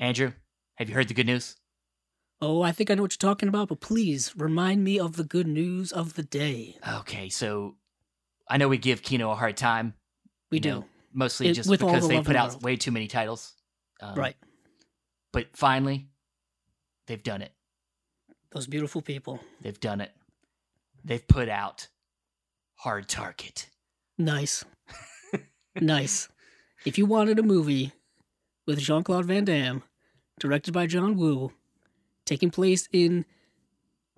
Andrew, have you heard the good news? Oh, I think I know what you're talking about, but please remind me of the good news of the day. Okay, so I know we give Kino a hard time. We do. know, mostly It- just because the they put out world. way too many titles. Um, right. But finally, they've done it. Those beautiful people. They've done it. They've put out Hard Target. Nice. nice. If you wanted a movie with Jean Claude Van Damme, directed by John Woo, taking place in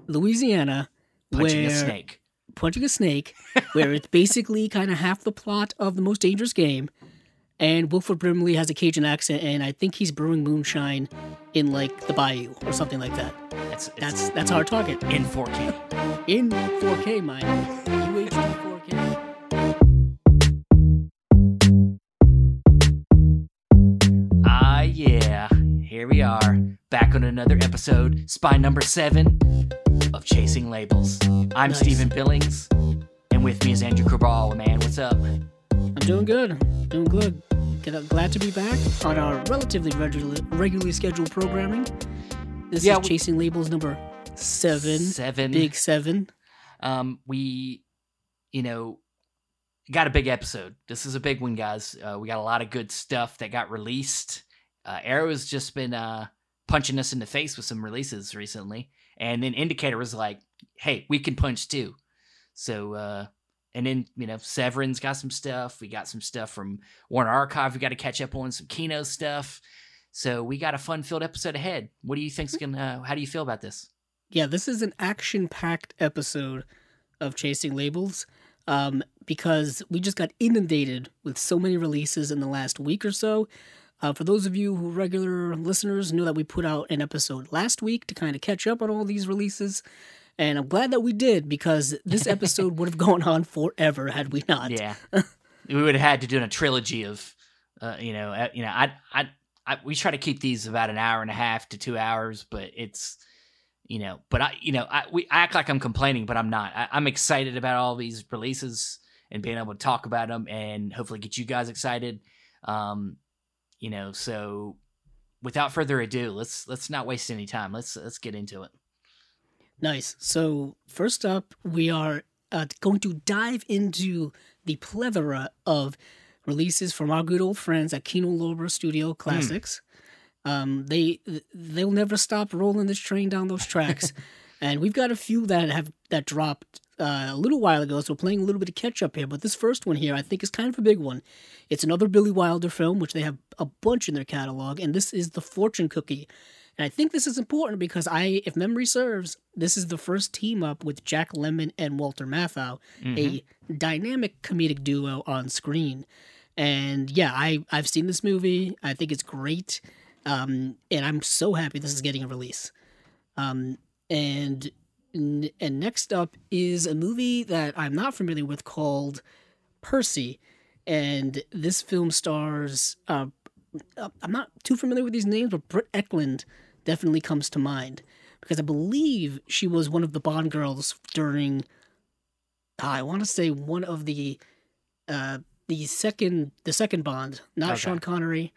Louisiana, Punching where a snake. punching a snake, where it's basically kind of half the plot of the most dangerous game. And Wilford Brimley has a Cajun accent, and I think he's brewing moonshine in like the bayou or something like that. It's, it's That's that's our target in 4K. in 4K, mind you. UHD 4K. Ah, yeah. Here we are, back on another episode, spy number seven of Chasing Labels. I'm Nice. Stephen Billings, and with me is Andrew Cabral. Man, what's up? I'm doing good. Doing good. Glad to be back on our relatively regular, regularly scheduled programming. This Yeah, is we- Chasing Labels number seven. Seven. Big seven. Um, we, you know, got a big episode. This is a big one, guys. Uh, we got a lot of good stuff that got released. Uh, Arrow's just been uh, punching us in the face with some releases recently, and then Indicator was like, "Hey, we can punch too." So, uh, and then you know, Severin's got some stuff. We got some stuff from Warner Archive. We got to catch up on some Kino stuff. So we got a fun-filled episode ahead. What do you think's gonna? How do you feel about this? Yeah, this is an action packed episode of Chasing Labels um, because we just got inundated with so many releases in the last week or so. Uh, for those of you who are regular listeners, know that we put out an episode last week to kind of catch up on all these releases. And I'm glad that we did because this episode would have gone on forever had we not. Yeah, we would have had to do a trilogy of, uh, you know, uh, you know, I, I, I, we try to keep these about an hour and a half to two hours, but it's, you know, but I, you know, I, we I act like I'm complaining, but I'm not. I, I'm excited about all these releases and being able to talk about them and hopefully get you guys excited. Um, you know, so without further ado, let's let's not waste any time. Let's let's get into it. Nice. So, first up, we are uh, going to dive into the plethora of releases from our good old friends at Kino Lorber Studio Classics. Um, they they'll never stop rolling this train down those tracks, and we've got a few that have that dropped uh, a little while ago. So we're playing a little bit of catch up here. But this first one here, I think, is kind of a big one. It's another Billy Wilder film, which they have a bunch in their catalog, and this is The Fortune Cookie. And I think this is important because I, if memory serves, this is the first team up with Jack Lemmon and Walter Matthau, a dynamic comedic duo on screen. And yeah, I I've seen this movie. I think it's great, um, and I'm so happy this is getting a release. Um, and and next up is a movie that I'm not familiar with called Percy, and this film stars. Uh, uh, I'm not too familiar with these names, but Britt Ekland definitely comes to mind because I believe she was one of the Bond girls during. I want to say one of the, uh, the second the second Bond, not Okay. Sean Connery,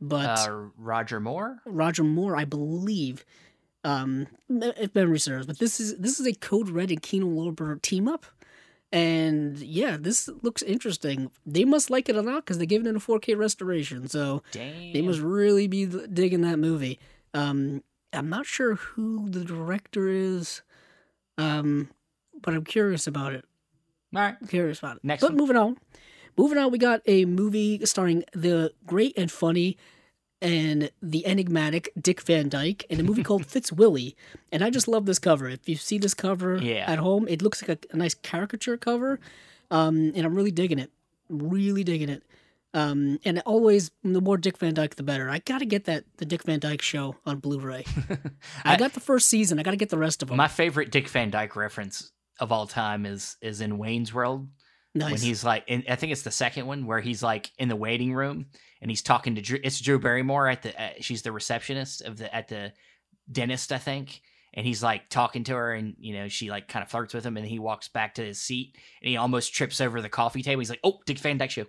but Uh, Roger Moore. Roger Moore, I believe. Um, if memory serves, but this is this is a Code Red and Kino Lorber team up, and yeah, this looks interesting. They must like it a lot because they're giving it a 4K restoration, so Damn. they must really be digging that movie. Um, I'm not sure who the director is, um, but I'm curious about it. All right. I'm curious about it. Next but one. moving on, moving on, we got a movie starring the great and funny and the enigmatic Dick Van Dyke in a movie called Fitzwilly. And I just love this cover. If you see this cover Yeah. at home, it looks like a, a nice caricature cover, um, and I'm really digging it. Really digging it. Um, and always, the more Dick Van Dyke, the better. I gotta get that the Dick Van Dyke show on Blu-ray. I, I- got the first season. I gotta get the rest of them. My favorite Dick Van Dyke reference of all time is is in Wayne's World nice. when he's like, in, I think it's the second one where he's like in the waiting room and he's talking to Drew. It's Drew Barrymore at the. Uh, she's the receptionist of the at the dentist, I think. And he's like talking to her, and you know she like kind of flirts with him, and he walks back to his seat, and he almost trips over the coffee table. He's like, "Oh, Dick Van Dyke show."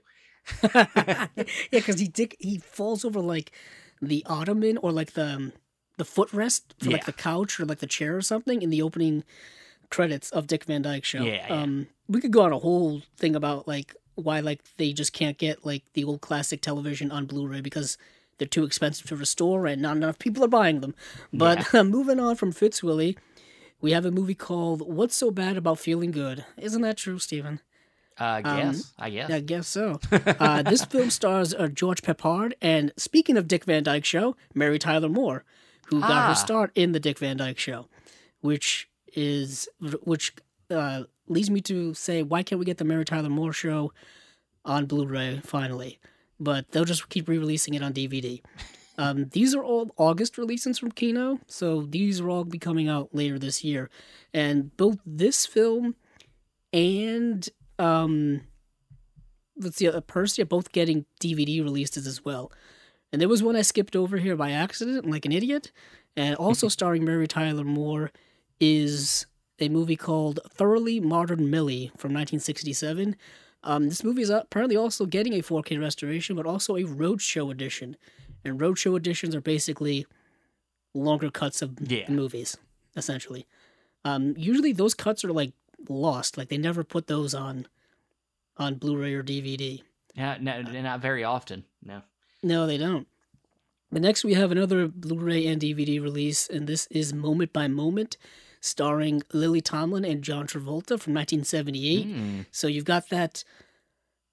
yeah, because he dick he falls over like the ottoman or like the um, the footrest for like the couch or like the chair or something in the opening credits of Dick Van Dyke Show. Yeah, yeah. Um, we could go on a whole thing about like why like they just can't get like the old classic television on Blu-ray because they're too expensive to restore and not enough people are buying them. But moving on from Fitzwilly, we have a movie called "What's So Bad About Feeling Good." Isn't that true, Stephen? Uh, guess. I guess. I guess so. Uh, this film stars uh, George Peppard, and speaking of Dick Van Dyke Show, Mary Tyler Moore, who got Ah. her start in the Dick Van Dyke Show, which is which uh, leads me to say, why can't we get the Mary Tyler Moore Show on Blu-ray finally? But they'll just keep re-releasing it on DVD. Um, these are all August releases from Kino, so these will all be coming out later this year. And both this film and um, let's see, uh, Percy are both getting DVD releases as well. And there was one I skipped over here by accident, like an idiot. And also starring Mary Tyler Moore is a movie called Thoroughly Modern Millie from 1967. Um, this movie is apparently also getting a 4K restoration, but also a roadshow edition. And roadshow editions are basically longer cuts of Yeah. movies, essentially. Um, usually those cuts are like lost, like they never put those on on Blu-ray or DVD. Yeah, no, not very often. No. No, they don't. But next we have another Blu-ray and DVD release, and this is Moment by Moment, starring Lily Tomlin and John Travolta from 1978. Mm, So you've got that,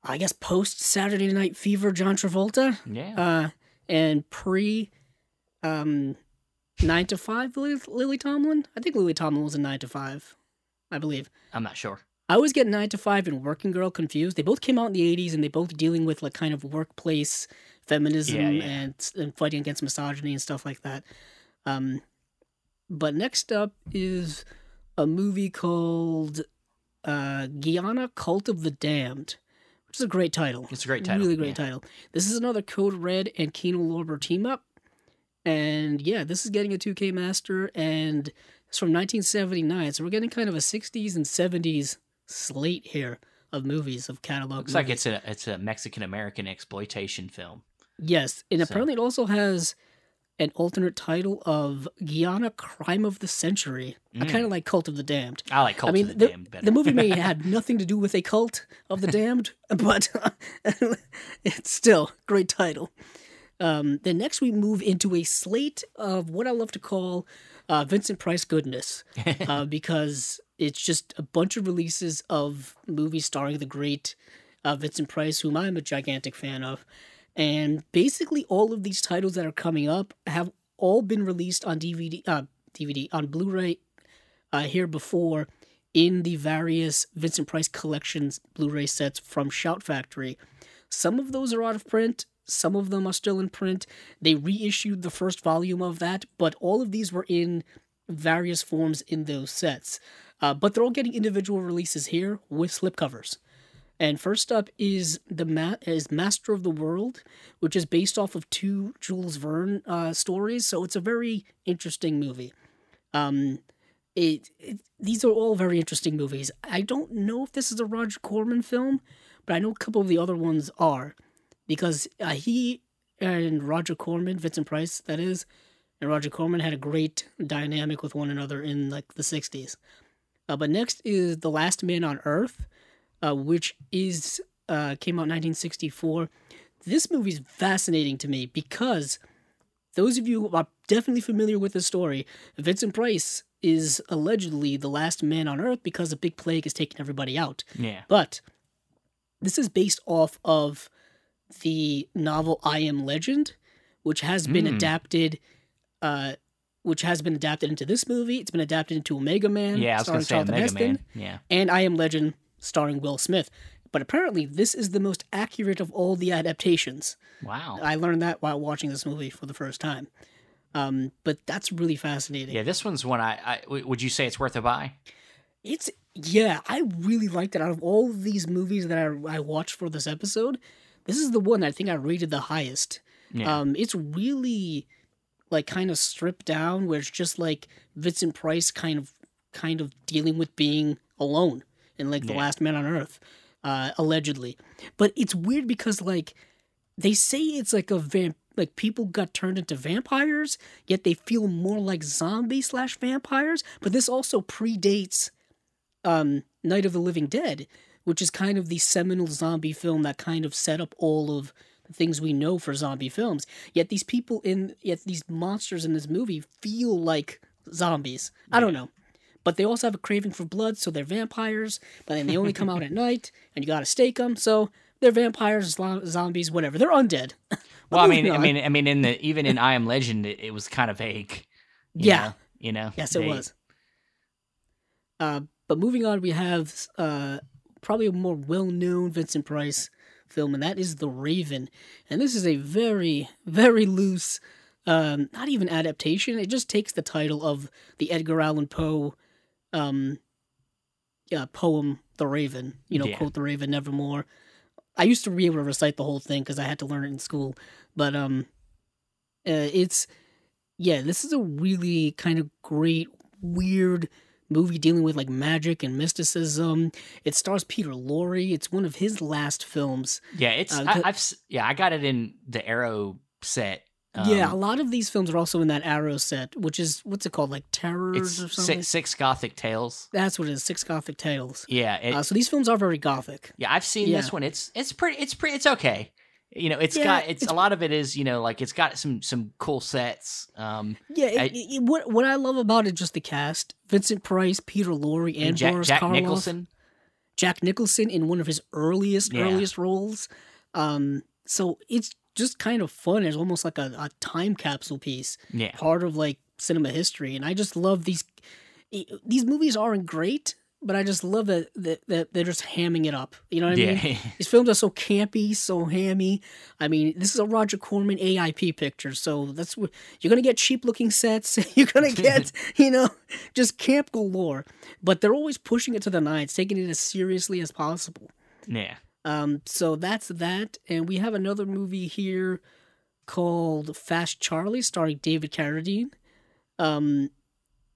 I guess, post Saturday Night Fever John Travolta, yeah. uh, and pre, um, Nine to Five Lily, Lily Tomlin. I think Lily Tomlin was a Nine to Five, I believe. I'm not sure. I always get Nine to Five and Working Girl confused. They both came out in the '80s, and they both dealing with like kind of workplace feminism Yeah, yeah. And, and fighting against misogyny and stuff like that. Um, but next up is a movie called uh, Guyana Cult of the Damned, which is a great title. It's a great title. Really great yeah. title. This is another Code Red and Kino Lorber team up. And yeah, this is getting a 2K master and it's from 1979. So we're getting kind of a 60s and 70s slate here of movies of catalog. Looks like it's a it's a Mexican American exploitation film. Yes, and So- apparently it also has an alternate title of Guyana Crime of the Century. I Mm. kind of like Cult of the Damned. I like Cult I mean, of the, the, Damned better. the movie may had nothing to do with a cult of the damned, but it's still a great title. Um, then next we move into a slate of what I love to call uh, Vincent Price goodness, uh, because it's just a bunch of releases of movies starring the great uh, Vincent Price, whom I'm a gigantic fan of. And basically, all of these titles that are coming up have all been released on DVD, uh, DVD on Blu-ray uh, here before in the various Vincent Price collections Blu-ray sets from Shout Factory. Some of those are out of print. Some of them are still in print. They reissued the first volume of that, but all of these were in various forms in those sets. Uh, but they're all getting individual releases here with slipcovers. And first up is the Ma- is Master of the World, which is based off of two Jules Verne uh, stories. So it's a very interesting movie. Um, it, it these are all very interesting movies. I don't know if this is a Roger Corman film, but I know a couple of the other ones are, because uh, he and Roger Corman, Vincent Price, that is, and Roger Corman had a great dynamic with one another in like the '60s. Uh, but next is The Last Man on Earth, uh, which is uh, came out in 1964. This movie is fascinating to me because those of you who are definitely familiar with the story, Vincent Price is allegedly the last man on Earth because a big plague is taking everybody out. yeah. But this is based off of the novel I Am Legend, which has been Mm. adapted. Uh, which has been adapted into this movie. It's been adapted into Omega Man, Yeah, I was starring gonna say Charlton Mega Heston, Man. Yeah. and I Am Legend, starring Will Smith. But apparently, this is the most accurate of all the adaptations. Wow. I learned that while watching this movie for the first time. Um, but that's really fascinating. Yeah, this one's one I would you say it's worth a buy? It's yeah, I really liked it. Out of all of these movies that I, I watched for this episode, this is the one I think I rated the highest. Yeah. Um, it's really like kind of stripped down, where it's just like Vincent Price kind of kind of dealing with being alone and like the last man on earth, uh, allegedly. But it's weird because like they say it's like a vamp like people got turned into vampires, yet they feel more like zombie slash vampires. But this also predates um, Night of the Living Dead, which is kind of the seminal zombie film that kind of set up all of the things we know for zombie films. Yet these people in, yet these monsters in this movie feel like zombies. I don't know. But they also have a craving for blood, so they're vampires. But then they only come out at night, and you gotta stake them. So they're vampires, zombies, whatever. They're undead. Well, I mean, moving I mean, I mean, in the even in I Am Legend, it, it was kind of vague. you Yeah. know, you know. Yes, it was. Uh, but moving on, we have uh, probably a more well-known Vincent Price film, and that is The Raven. And this is a very, very loose, um, not even adaptation. It just takes the title of the Edgar Allan Poe, um, yeah, poem, The Raven. You know, Yeah. quote The Raven, Nevermore. I used to be able to recite the whole thing because I had to learn it in school, but um, uh, it's yeah, this is a really kind of great, weird movie dealing with like magic and mysticism. It stars Peter Lorre. It's one of his last films. Yeah, it's. Uh, I, i've Yeah, I got it in the Arrow set. Yeah, a Um, lot of these films are also in that Arrow set, which is what's it called, like Terrors it's or something. six, six Gothic Tales. That's what it is. Six Gothic Tales. Yeah, it, Uh, so these films are very gothic. yeah, I've seen yeah. this one. It's it's pretty. It's pretty. It's okay. You know, it's Yeah, got it's, it's- a lot of it is you know like it's got some some cool sets. Um, Yeah, it, I- it- what what I love about it just the cast: Vincent Price, Peter Lorre, and, and Jack, Boris Jack Karloff. Nicholson. Jack Nicholson in one of his earliest Yeah. earliest roles. Um, so it's just kind of fun. It's almost like a, a time capsule piece, Yeah, part of like cinema history. And I just love these. These movies aren't great, but I just love that that, that they're just hamming it up. You know what I mean? yeah, These films are so campy, so hammy. I mean, this is a Roger Corman AIP picture, so that's what you're gonna get cheap looking sets. You're gonna get, you know, just camp galore. But they're always pushing it to the nines, taking it as seriously as possible. yeah. Um, so that's that, and we have another movie here called Fast Charlie, starring David Carradine. Um,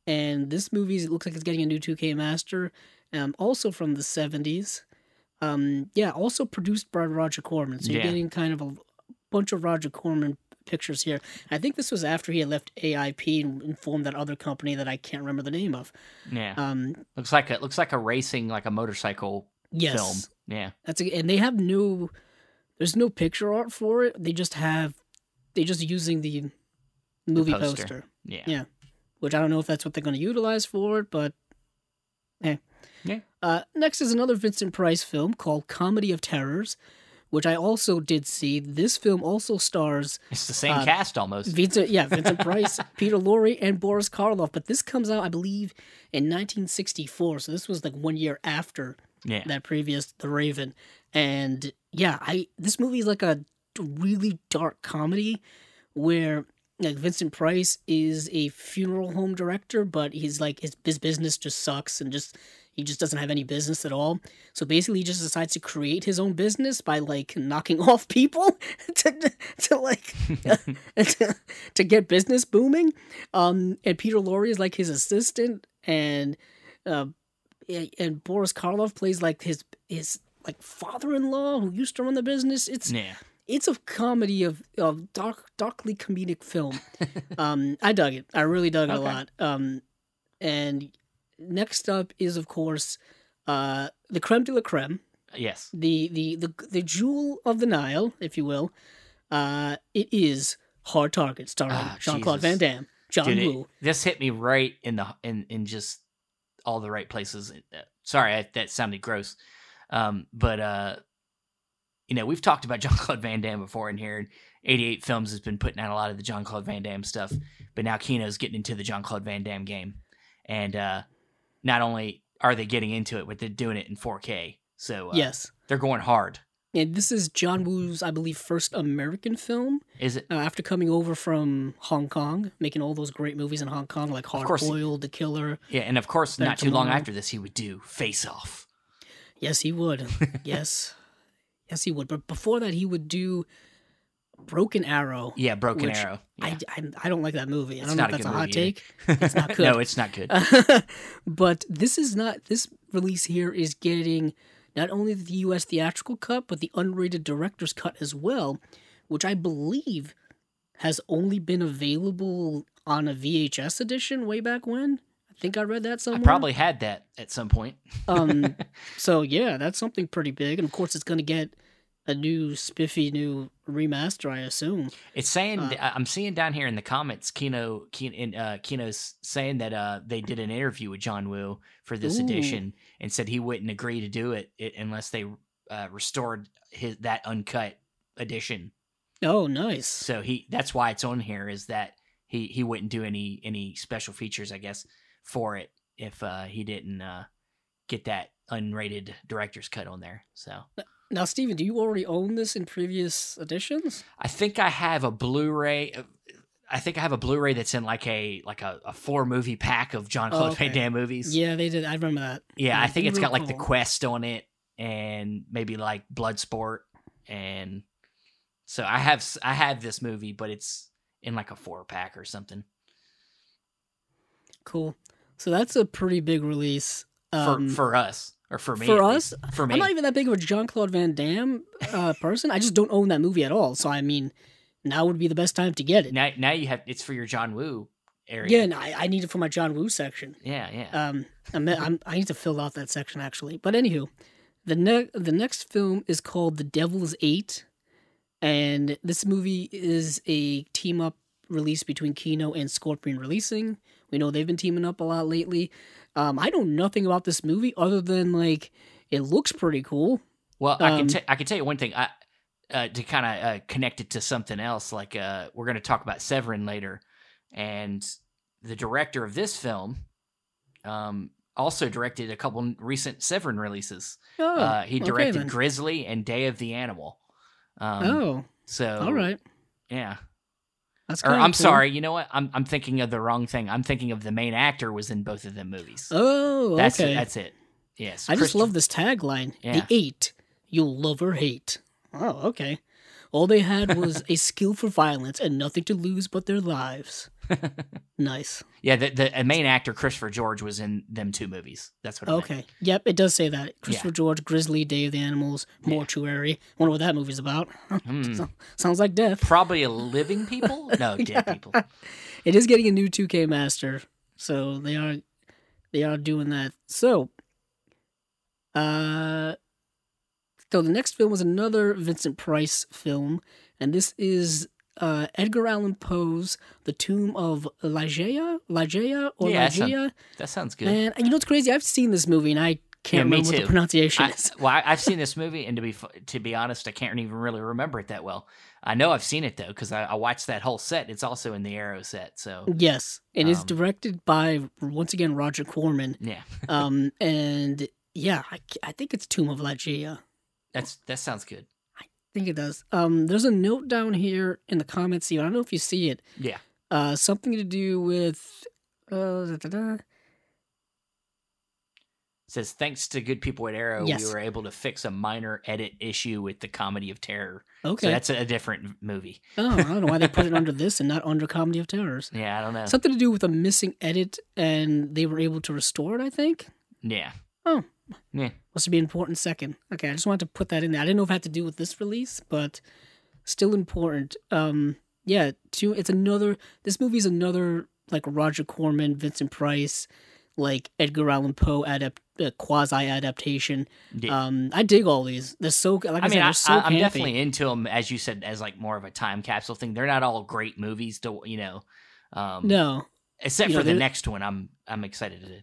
and this movie it looks like it's getting a new 2K master, um, also from the 70s. Um, yeah, also produced by Roger Corman. So you're Yeah. getting kind of a bunch of Roger Corman pictures here. I think this was after he had left AIP and, and formed that other company that I can't remember the name of. Yeah, Um, looks like a looks like a racing like a motorcycle yes, film. Yeah, That's a, and they have no there's no picture art for it. They just have they just using the movie poster. poster. yeah, Yeah. Which I don't know if that's what they're going to utilize for it, but eh. Yeah. Uh, next is another Vincent Price film called Comedy of Terrors, which I also did see. This film also stars It's the same Uh, cast almost. Vincent, yeah, Vincent Price, Peter Lorre, and Boris Karloff. But this comes out, I believe, in 1964. So this was like one year after yeah, that previous The Raven. And yeah, I this movie is like a really dark comedy where like Vincent Price is a funeral home director, but he's like his, his business just sucks and just he just doesn't have any business at all. So basically, he just decides to create his own business by like knocking off people to to like to, to get business booming. Um, and Peter Lorre is like his assistant, and uh, and- Boris Karloff plays like his his like father-in-law who used to run the business. It's yeah. it's a comedy of of dark darkly comedic film. um, I dug it. I really dug it a lot. Um, and next up is of course uh the creme de la creme, Yes. the the the the jewel of the Nile, if you will. Uh, it is Hard Target, starring Ah, Jean Claude. Van Damme, John Dude, it- Woo. this hit me right in the in in just all the right places. Uh, Sorry, I, that sounded gross. Um, but uh, you know, we've talked about John Claude Van Damme before in here. and 88 Films has been putting out a lot of the John Claude Van Damme stuff, but now Kino's getting into the John Claude Van Damme game, and uh, not only are they getting into it, but they're doing it in 4K. So uh, yes. they're going hard. And this is John Woo's, I believe, first American film Is it? uh, after coming over from Hong Kong, making all those great movies in Hong Kong like Hard course Boiled, The Killer. Yeah, and of course, not too long after this, he would do Face Off. Yes, he would. yes, yes, he would. But before that, he would do Broken Arrow. Yeah, Broken Arrow. Yeah. I, I, I don't like that movie. I don't know if that's a, hot movie either. take. It's not good. no, it's not good. but this is not this release here is getting not only the US theatrical cut but the unrated director's cut as well, which I believe has only been available on a VHS edition way back when. I think I read that somewhere. I probably had that at some point. Um, so yeah, that's something pretty big, and of course, it's gonna get a new spiffy new remaster, I assume. It's saying Uh, I'm seeing down here in the comments, Kino, Kino, in, uh, Kino's saying that uh, they did an interview with John Woo for this Ooh. edition and said he wouldn't agree to do it, it unless they uh, restored his that uncut edition. Oh, nice. So he that's why it's on here is that he he wouldn't do any any special features, I guess, for it if uh, he didn't uh, get that unrated director's cut on there. So Now, Steven, do you already own this in previous editions? I think I have a Blu-ray. uh, I think I have a Blu-ray that's in like a like a, a four movie pack of John Oh, Claude okay. Van Damme movies. Yeah, they did. I remember that. yeah. I I think it's got like the. Quest on it, and maybe like Bloodsport, and so I have I have this movie, but it's in like a four pack or something Cool. So that's a pretty big release. For Um, for us or for me. for us, least. for me. I'm not even that big of a Jean Claude Van Damme uh, person. I just don't own that movie at all. So I mean, now would be the best time to get it. now now you have it's for your John Woo area. Yeah, and I, I need it for my John Woo section. yeah, yeah. Um, I'm, I'm, I need to fill out that section actually. But anywho, the ne- the next film is called The Devil's Eight, and this movie is a team up release between Kino and Scorpion Releasing. We know they've been teaming up a lot lately. Um, I know nothing about this movie other than like it looks pretty cool. Well, I can Um, t- I can tell you one thing. I uh, to kind of uh, connect it to something else. Like uh, we're going to talk about Severin later, and the director of this film um, also directed a couple recent Severin releases. Oh, uh, he directed then. Grizzly and Day of the Animal. Um, oh, so all right. yeah. That's Or I'm cool. sorry, you know what? I'm I'm thinking of the wrong thing. I'm thinking of the main actor was in both of them movies. Oh, that's okay. it. That's it. Yes. I just love this tagline. Yeah. The eight, you'll love or hate. Oh, okay. All they had was a skill for violence and nothing to lose but their lives. nice. Yeah, the, the main actor Christopher George was in them two movies. That's what. I meant. Okay. Yep, it does say that. Christopher George, Grizzly, Day of the Animals, Yeah. Mortuary. Wonder what that movie's about. Hmm. So- sounds like death. Probably a living people. No, dead Yeah. people. It is getting a new 2K master, so they are they are doing that. So, uh, so the next film was another Vincent Price film, and this is uh, Edgar Allan Poe's The Tomb of Ligeia, Ligeia or Yeah, that sound- That sounds good. And you know what's crazy? I've seen this movie and I can't Yeah, me remember what the pronunciation I, is. well, I, I've seen this movie, and to be to be honest, I can't even really remember it that well. I know I've seen it though because I, I watched that whole set. It's also in the Arrow set, so Yes, it is Um, directed by once again Roger Corman. yeah, Um, and yeah, I, I think it's Tomb of Ligeia. that's that sounds good. I think it does. Um, there's a note down here in the comments here. I don't know if you see it. Yeah, Uh, something to do with. Uh, da, da, da. It says thanks to good people at Arrow, Yes. we were able to fix a minor edit issue with the Comedy of Terror. Okay. So that's a, a different movie. oh, I don't know why they put it under this and not under Comedy of Terrors. Yeah, I don't know. Something to do with a missing edit, and they were able to restore it. I think. yeah, Oh. Yeah. Must be an important second. Okay, I just wanted to put that in there. I didn't know if it had to do with this release, but still important. Um, yeah, two. It's another. This movie's another like Roger Corman, Vincent Price, like Edgar Allan Poe adapt uh, quasi adaptation. yeah. Um, I dig all these. They're so like I, I mean, said, I, so I, am definitely into them, as you said, as like more of a time capsule thing. They're not all great movies, to you know. Um, no. except you for know, the next one. I'm I'm excited to.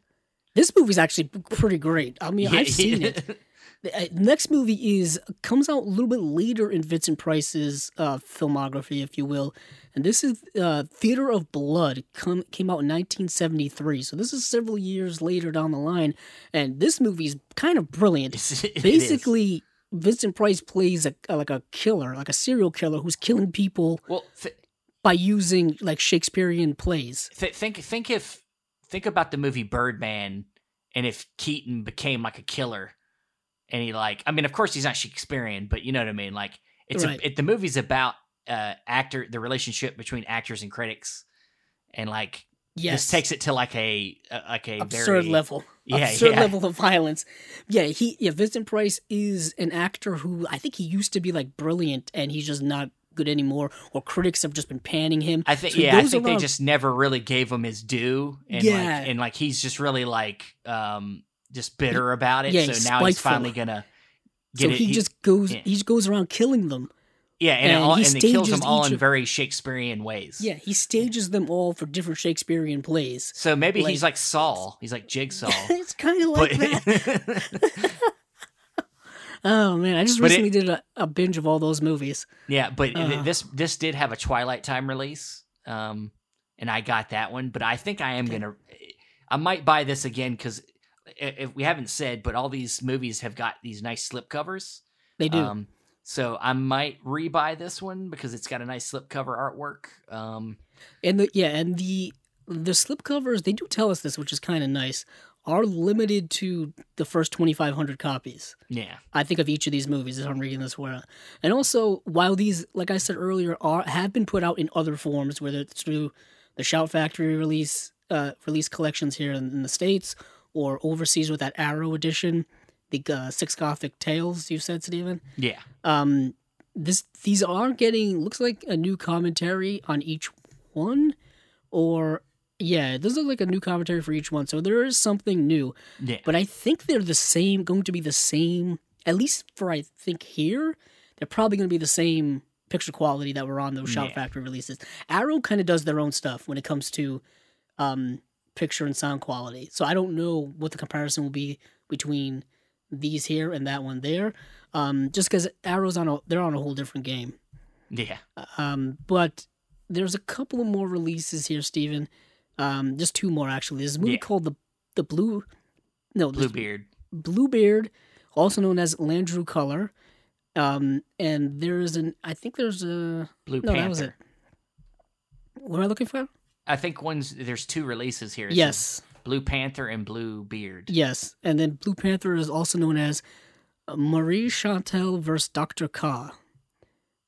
This movie's actually pretty great. I mean, Yeah, I've seen it. The uh, next movie is comes out a little bit later in Vincent Price's uh, filmography, if you will, and this is uh, Theater of Blood. Come, came out in 1973, so this is several years later down the line, and this movie is kind of brilliant. It's- it is. Basically, Vincent Price plays a like a killer, like a serial killer who's killing people well, th- by using like Shakespearean plays. th- think think if think about the movie Birdman, and if Keaton became like a killer, and he like, I mean, of course he's not Shakespearean, but you know what I mean. Like, it's Right. a, it, the movie's about uh actor the relationship between actors and critics, and like Yes, this takes it to like a, a like a absurd very, level. Yeah, absurd yeah. level of violence. Yeah, he yeah, Vincent Price is an actor who I think he used to be like brilliant and he's just not good anymore, or critics have just been panning him. I think So yeah, I think they just never really gave him his due, and Yeah. like and like he's just really like um just bitter about it. Yeah, so he's now he's finally gonna get So it. he, he- just goes, yeah. he just goes around killing them. yeah, and, it and all, he and he kills them stages all in very Shakespearean ways. Yeah, he stages them all for different Shakespearean plays. So maybe he's Like- like Saul. He's like Jigsaw. it's kind of like but that. Oh man, I just But it- recently did a, a binge of all those movies. yeah, but Uh. this this did have a Twilight Time release, um, and I got that one. But I think I am gonna, I might buy this again because if we haven't said, but all these movies have got these nice slip covers. They do. Um, so I might rebuy this one because it's got a nice slipcover artwork. Um, And the yeah, and the the slipcovers they do tell us this, which is kind of nice, are limited to the first twenty five hundred copies. yeah, I think of each of these movies as I'm reading this where, and also while these, like I said earlier, are have been put out in other forms, whether it's through the Shout Factory release uh, release collections here in, in the states or overseas with that Arrow edition, the uh, Six Gothic Tales. You said, Stephen. yeah, Um, this these are getting looks like a new commentary on each one, or yeah, it does look like a new commentary for each one. So there is something new, yeah. but I think they're the same, going to be the same. At least for I think here, they're probably going to be the same picture quality that were on those Shout Yeah. Factory releases. Arrow kind of does their own stuff when it comes to um, picture and sound quality. So I don't know what the comparison will be between these here and that one there. Um, just because Arrow's on a they're on a whole different game. yeah. Um, but there's a couple of more releases here, Steven. Um, just two more actually. There's a movie Yeah. called the the Blue No, Bluebeard. Bluebeard, also known as Landru Color. Um, and there's an I think there's a Blue no, Panther. that was it. What am I looking for? I think one's there's two releases here. It says yes. Blue Panther and Blue Beard. Yes, and then Blue Panther is also known as Marie Chantal versus Dr. Kha.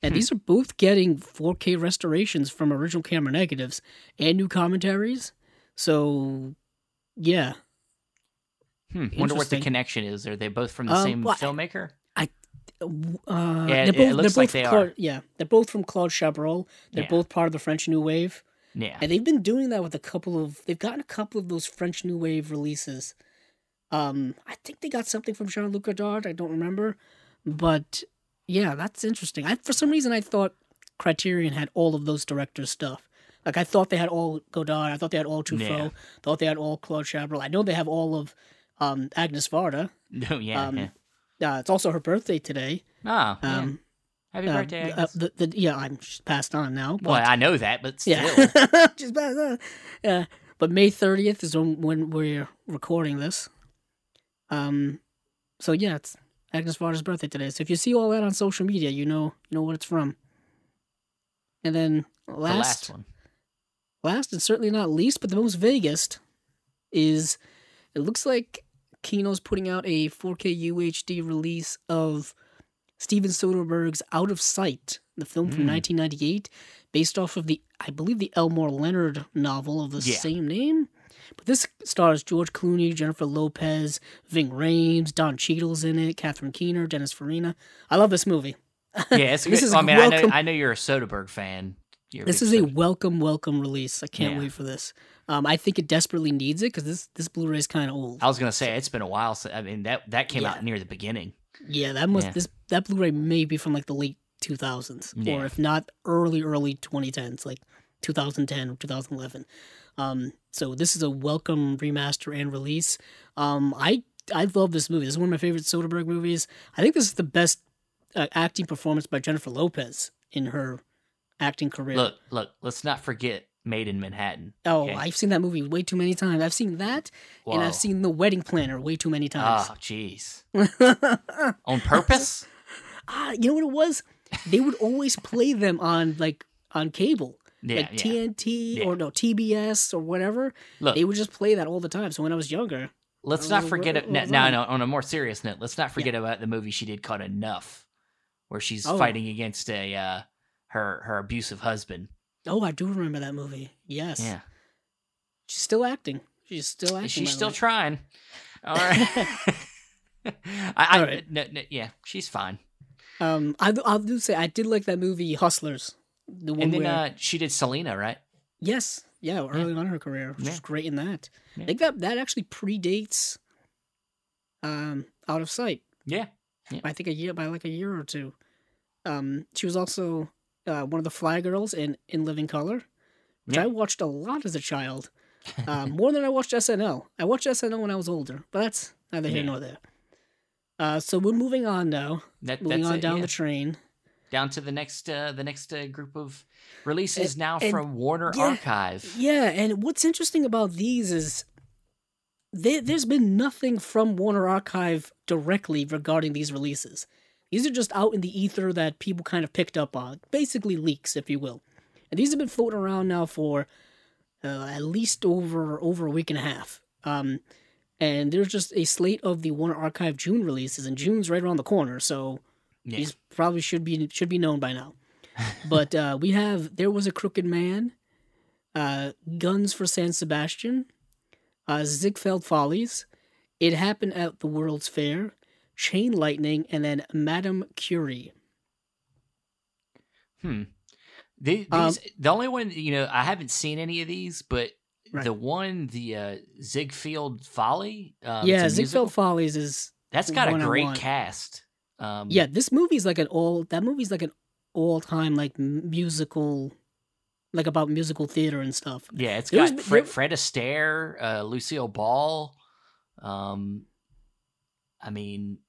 And Hmm. these are both getting 4K restorations from original camera negatives and new commentaries. So, yeah. Hmm. Wonder what the connection is. Are they both from the Um, same well, I- filmmaker? Uh, Yeah, they're both, it looks they're like they are. Yeah, they're both from Claude Chabrol. They're Yeah. both part of the French New Wave. Yeah. And they've been doing that with a couple of they've gotten a couple of those French New Wave releases. Um, I think they got something from Jean Luc Godard, I don't remember. But yeah, that's interesting. I for some reason I thought Criterion had all of those directors' stuff. Like I thought they had all Godard, I thought they had all Truffaut, Yeah. thought they had all Claude Chabrol. I know they have all of um, Agnes Varda. No, yeah. um, yeah. Uh, it's also her birthday today. Oh, yeah. Um, happy uh, birthday. uh, Agnes. the, the, yeah, I'm she's passed on now. well, I know that, but still. yeah, just passed on. Yeah, but May thirtieth is when, when we're recording this. Um, so yeah, it's Agnes Varda's birthday today. So if you see all that on social media, you know you know what it's from. And then the last, last one. last and certainly not least, but the most vaguest, is it looks like Kino's putting out a 4K UHD release of Steven Soderbergh's Out of Sight, the film from Mm. 1998, based off of the, I believe, the Elmore Leonard novel of the Yeah. same name. But this stars George Clooney, Jennifer Lopez, Ving Rhames, Don Cheadle's in it, Catherine Keener, Dennis Farina. I love this movie. Yeah, it's This is I mean, I know, welcome- I know you're a Soderbergh fan. You're This is a welcome, welcome release. I can't Yeah. wait for this. Um, I think it desperately needs it because this this Blu-ray is kind of old. I was gonna say it's been a while. I mean that that came Yeah. out near the beginning. Yeah, that must Yeah. this that Blu-ray may be from like the late 2000s, Yeah. or if not early early 2010s, like 2010 or 2011. Um, so this is a welcome remaster and release. Um, I I love this movie. This is one of my favorite Soderbergh movies. I think this is the best uh, acting performance by Jennifer Lopez in her acting career. Look, look. Let's not forget Maid in Manhattan. oh, okay. I've seen that movie way too many times. I've seen that, and I've seen The Wedding Planner way too many times. Oh, jeez. On purpose? ah, you know what it was? They would always play them on like on cable, Yeah, like yeah. TNT Yeah. or no TBS or whatever. Look, They would just play that all the time. So when I was younger, let's I not forget it. what No, was no, on. no. On a more serious note, let's not forget about the movie she did called Enough, where she's Oh. fighting against a uh, her her abusive husband. oh, I do remember that movie. Yes, Yeah, she's still acting. She's still acting. she's still way. trying. All right. I, I All right. no, no, yeah, she's fine. Um, I I'll do say I did like that movie Hustlers. The one and then where uh, she did Selena, right? yes, yeah, early on in her career, which Yeah. great in that. Yeah. I think that that actually predates um Out of Sight. Yeah. I think a year by like a year or two. Um, she was also uh, one of the Fly Girls in In Living Color, which Yeah. I watched a lot as a child, um, more than I watched SNL. I watched SNL when I was older, but that's neither here Yeah. nor there. Uh, so we're moving on now. That, Moving on it, down yeah. the train. Down to the next uh, the next uh, group of releases And- now and- from Warner yeah, Archive. Yeah, and what's interesting about these is there, there's been nothing from Warner Archive directly regarding these releases. These are just out in the ether that people kind of picked up on, basically leaks, if you will. And these have been floating around now for uh, at least over over a week and a half. Um, and there's just a slate of the Warner Archive June releases, and June's right around the corner, so Yeah. these probably should be should be known by now. but uh, we have there was a crooked man, uh, Guns for San Sebastian, uh, Ziegfeld Follies, It Happened at the World's Fair, Chain Lightning, and then Madame Curie. Hmm. The, Um, the only one, you know, I haven't seen any of these, but Right. the one, the uh, Ziegfeld Folly, um, yeah, it's a musical, Ziegfeld Follies is that's got a great cast. Um, yeah. This movie's like an all that movie's like an all time like musical, like about musical theater and stuff. yeah, it's There was- got Fred, there- Fred Astaire, uh, Lucille Ball. Um, I mean,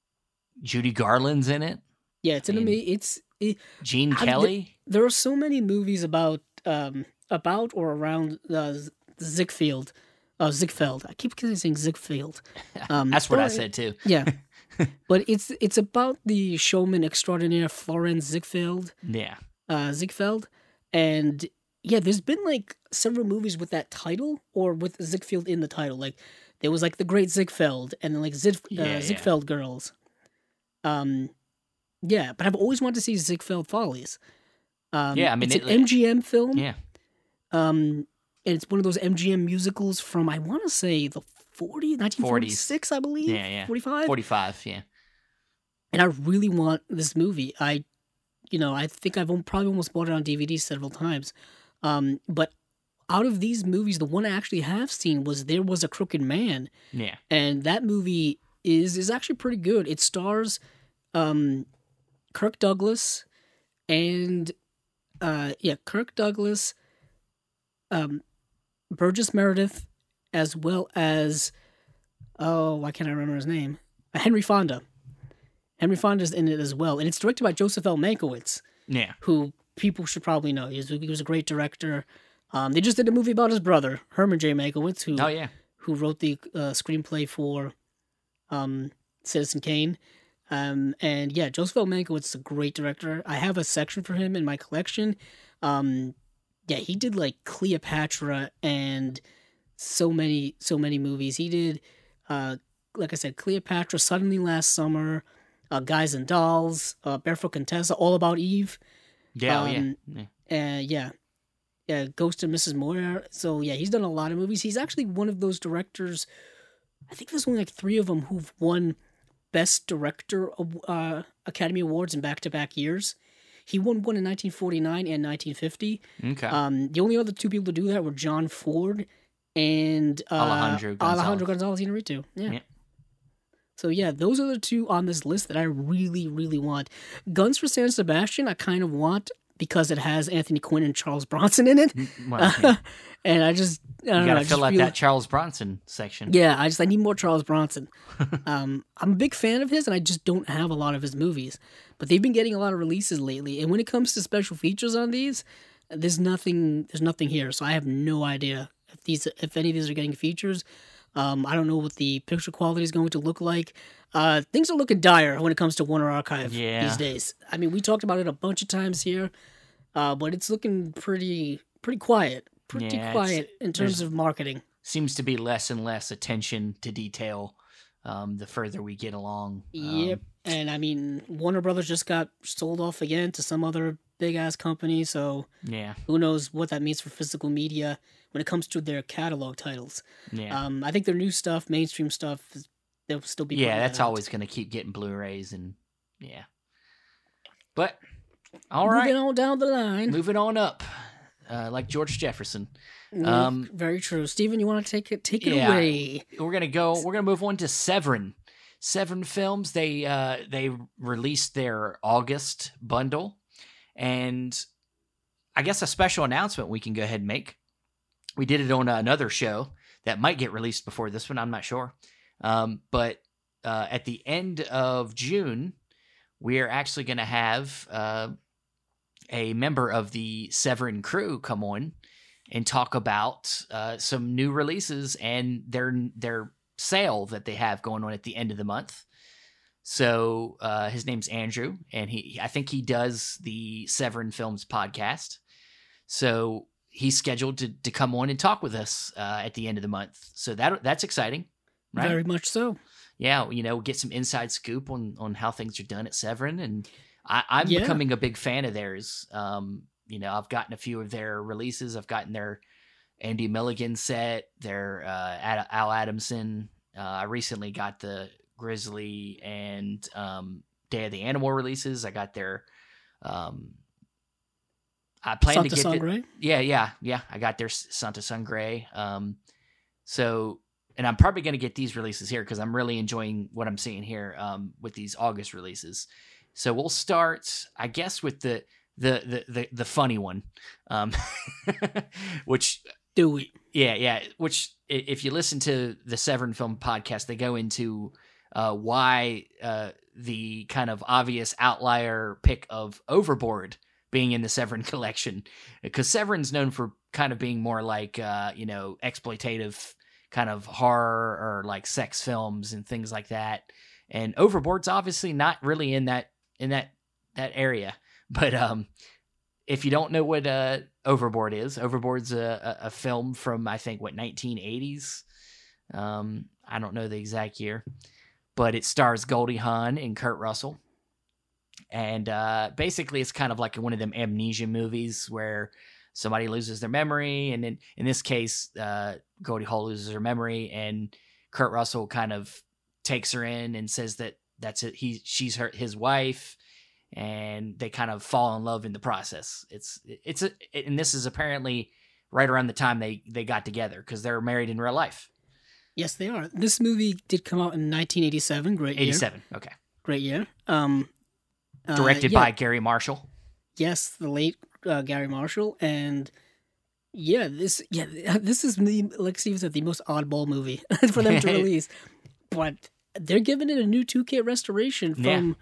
Judy Garland's in it. Yeah, it's an mean- ama- It's it, Gene I Kelly. there are so many movies about um about or around uh, Ziegfeld. Uh, Ziegfeld. I keep saying Ziegfeld. Um, That's what I said too. Yeah, but it's it's about the showman extraordinaire Florence Ziegfeld. Yeah. Uh, Ziegfeld, and yeah, there's been like several movies with that title or with Ziegfeld in the title. Like there was like the Great Ziegfeld and then like uh, Yeah, yeah. Ziegfeld Girls. Um, yeah, but I've always wanted to see Ziegfeld Follies. Um, Yeah, I mean, it's it- an MGM film. Yeah. Um, and it's one of those MGM musicals from I want to say the 40, 1946, I believe. Yeah, yeah. 45. 45, yeah. And I really want this movie. I, you know, I think I've probably almost bought it on DVD several times. Um, but out of these movies, the one I actually have seen was There Was a Crooked Man, Yeah. and that movie is is actually pretty good. It stars um, Kirk Douglas and uh, yeah, Kirk Douglas, um, Burgess Meredith, as well as oh, why can't I remember his name? Henry Fonda. Henry Fonda's in it as well, and it's directed by Joseph L. Mankiewicz, Yeah. who people should probably know. He was, he was a great director. Um, they just did a movie about his brother, Herman J. Mankiewicz, who Oh, yeah. who wrote the uh, screenplay for um, Citizen Kane. Um, and yeah, Joseph L. Mankiewicz is a great director. I have a section for him in my collection. Um, yeah, he did like Cleopatra and so many, so many movies. He did, uh, like I said, Cleopatra, Suddenly Last Summer, uh, Guys and Dolls, uh, Barefoot Contessa, All About Eve. Yeah, oh, yeah. Um, yeah. Uh, yeah. Yeah, Ghost of Mrs. Muir. So yeah, he's done a lot of movies. He's actually one of those directors. I think there's only like three of them who've won Best Director uh, Academy Awards in back-to-back years. He won one in 1949 and 1950. Okay. Um, the only other two people to do that were John Ford and uh, Alejandro Gonzalez. Alejandro Gonzalez Inarritu. Yeah. Yeah. So yeah, those are the two on this list that I really, really want. Guns for San Sebastian, I kind of want because it has Anthony Quinn and Charles Bronson in it, Mm, well, yeah. and I just I you don't know. gotta just fill out that Charles Bronson section. Yeah, I just I need more Charles Bronson. um, I'm a big fan of his, and I just don't have a lot of his movies. But they've been getting a lot of releases lately, and when it comes to special features on these, there's nothing there's nothing here. So I have no idea if these if any of these are getting features. Um, I don't know what the picture quality is going to look like. Uh, things are looking dire when it comes to Warner Archive Yeah. these days. I mean, we talked about it a bunch of times here, uh, but it's looking pretty pretty quiet, pretty Yeah, quiet in terms of marketing. Seems to be less and less attention to detail um, the further we get along. Yep. Um, And I mean, Warner Brothers just got sold off again to some other big ass company. So yeah. who knows what that means for physical media when it comes to their catalog titles. Yeah. Um, I think their new stuff, mainstream stuff, they'll still be. yeah, that's out. always going to keep getting Blu-rays and yeah. But all Moving right, on down the line. moving on up, uh, like George Jefferson. Um, very true. Stephen, you want to take it take it Yeah. away? We're gonna go. We're gonna move on to Severin. Severin Films. They uh, they released their August bundle, and I guess a special announcement we can go ahead and make. We did it on another show that might get released before this one. I'm not sure, um, but uh, at the end of June, we are actually going to have uh, a member of the Severin crew come on and talk about uh, some new releases and their their sale that they have going on at the end of the month. So uh, his name's Andrew, and he I think he does the Severin Films podcast. So he's scheduled to to come on and talk with us uh, at the end of the month. So that that's exciting, right? Very much so. yeah, you know, get some inside scoop on on how things are done at Severin, and I, I'm Yeah. becoming a big fan of theirs. Um, you know, I've gotten a few of their releases. I've gotten their Andy Milligan set, their uh, Al Adamson. Uh, I recently got the Grizzly and um, Day of the Animal releases. I got their. Um, I plan Santa to get the- Sangre. yeah, yeah, yeah. I got their Santa Sangre. Um, so, and I'm probably going to get these releases here because I'm really enjoying what I'm seeing here um, with these August releases. So we'll start, I guess, with the the the the, the funny one, um, which Do it. yeah, yeah. Which, if you listen to the Severin Film podcast, they go into uh, why uh, the kind of obvious outlier pick of Overboard being in the Severin collection, because Severin's known for kind of being more like uh, you know exploitative kind of horror or like sex films and things like that. And Overboard's obviously not really in that in that that area, but um, if you don't know what uh, Overboard is, Overboard's a, a, a film from I think what 1980s. Um, I don't know the exact year, but it stars Goldie Hawn and Kurt Russell, and uh, basically it's kind of like one of them amnesia movies where somebody loses their memory, and in in this case, uh, Goldie Hawn loses her memory, and Kurt Russell kind of takes her in and says that that's it. He she's her his wife and they kind of fall in love in the process. It's it's a and this is apparently right around the time they they got together because they're married in real life. Yes, they are. This movie did come out in 1987. Great year. Eighty seven. Okay. Great year. Um, uh, Directed yeah, by Garry Marshall. yes, the late uh, Garry Marshall, and yeah, this yeah this is the like Steve said the most oddball movie for them to release, but they're giving it a new 2K restoration Yeah. from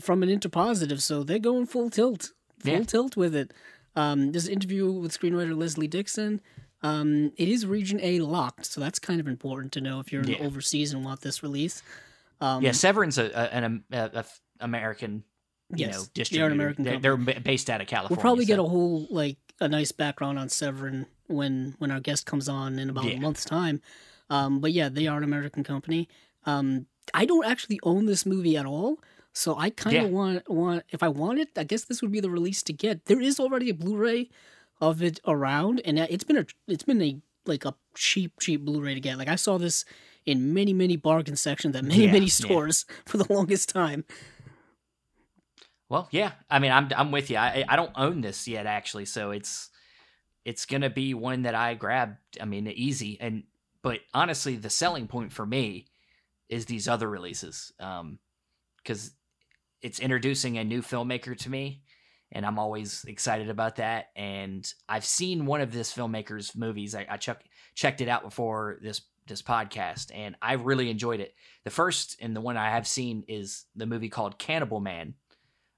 from an interpositive, so they're going full tilt, full Yeah. tilt with it. Um, there's an interview with screenwriter Leslie Dixon. Um, it is Region A locked, so that's kind of important to know if you're Yeah. overseas and want this release. Um, yeah, Severin's a, a, an a, a American, you Yes, know, they are an. American They're, they're based out of California. We'll probably get a whole like a nice background on Severin when when our guest comes on in about Yeah. a month's time. Um, but yeah, they are an American company. Um, I don't actually own this movie at all, so I kind of Yeah. want want if I want it, I guess this would be the release to get. There is already a Blu-ray of it around, and it's been a it's been a like a cheap cheap Blu-ray to get. Like I saw this in many many bargain sections at many Yeah, many yeah. stores for the longest time. Well, yeah. I mean, I'm I'm with you. I I don't own this yet, actually, so it's it's gonna be one that I grab. I mean, easy. And but honestly, the selling point for me is these other releases, um, because it's introducing a new filmmaker to me, and I'm always excited about that. And I've seen one of this filmmaker's movies. I, I check, checked it out before this this podcast, and I really enjoyed it. The first and the one I have seen is the movie called Cannibal Man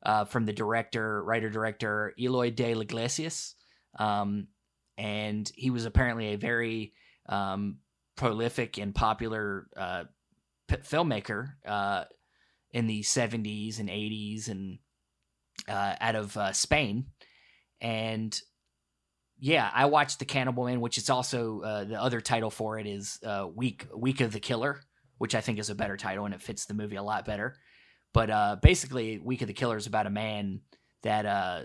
uh, from the director, writer director Eloy de Iglesias. Um, and he was apparently a very um, prolific and popular uh, p- filmmaker uh, in the 70s and 80s and uh, out of uh, Spain. And yeah, I watched The Cannibal Man, which is also uh, the other title for it is uh, Week Week of the Killer, which I think is a better title and it fits the movie a lot better. But uh, basically, Week of the Killer is about a man that uh,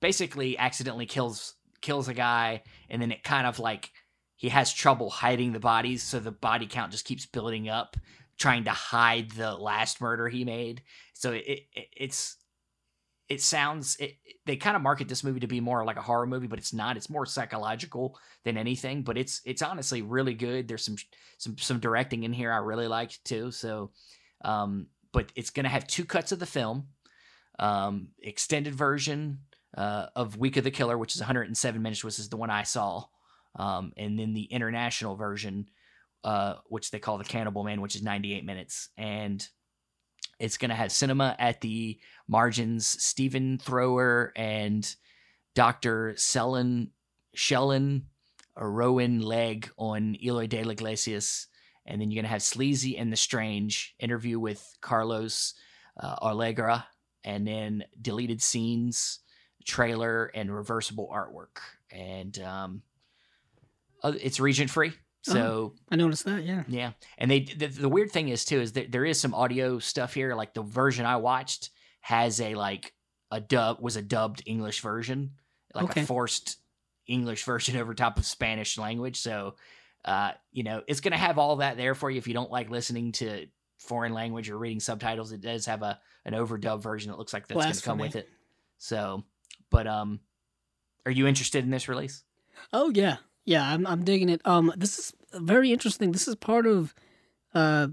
basically accidentally kills kills a guy, and then it kind of like he has trouble hiding the bodies, so the body count just keeps building up, trying to hide the last murder he made. So it, it it's it sounds it, they kind of market this movie to be more like a horror movie, but it's not. It's more psychological than anything. But it's it's honestly really good. There's some some some directing in here I really liked too. So, um, but it's gonna have two cuts of the film, um, extended version uh, of Week of the Killer, which is 107 minutes, which is the one I saw, um, and then the international version, uh, which they call the Cannibal Man, which is 98 minutes, and it's going to have cinema at the margins. Stephen Thrower and Dr. Selen Shellen Rowan-Legg on Eloy de la Iglesias. And then you're going to have Sleazy and the Strange interview with Carlos uh, Allegra. And then deleted scenes, trailer, and reversible artwork. And um, uh, it's region free. So oh, I noticed that, yeah. Yeah. And they the, the weird thing is too is that there is some audio stuff here like the version I watched has a like a dub was a dubbed English version, like Okay. a forced English version over top of Spanish language. So uh, you know, it's going to have all that there for you if you don't like listening to foreign language or reading subtitles. It does have a an overdub version that looks like that's going to come with it. So, but um are you interested in this release? Oh yeah, yeah. I'm I'm digging it. Um, this is very interesting. This is part of, uh,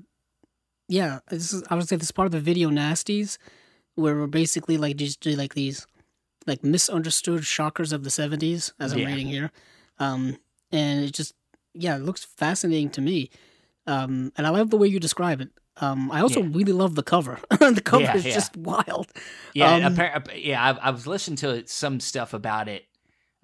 yeah. This is I would say this is part of the video nasties, where we're basically like just do like these, like misunderstood shockers of the '70s, as I'm Yeah. reading here. Um, and it just yeah, it looks fascinating to me. Um, and I love the way you describe it. Um, I also Yeah. really love the cover. the cover Yeah, is yeah. just wild. Yeah, Um, appar- yeah. I, I was listening to some stuff about it,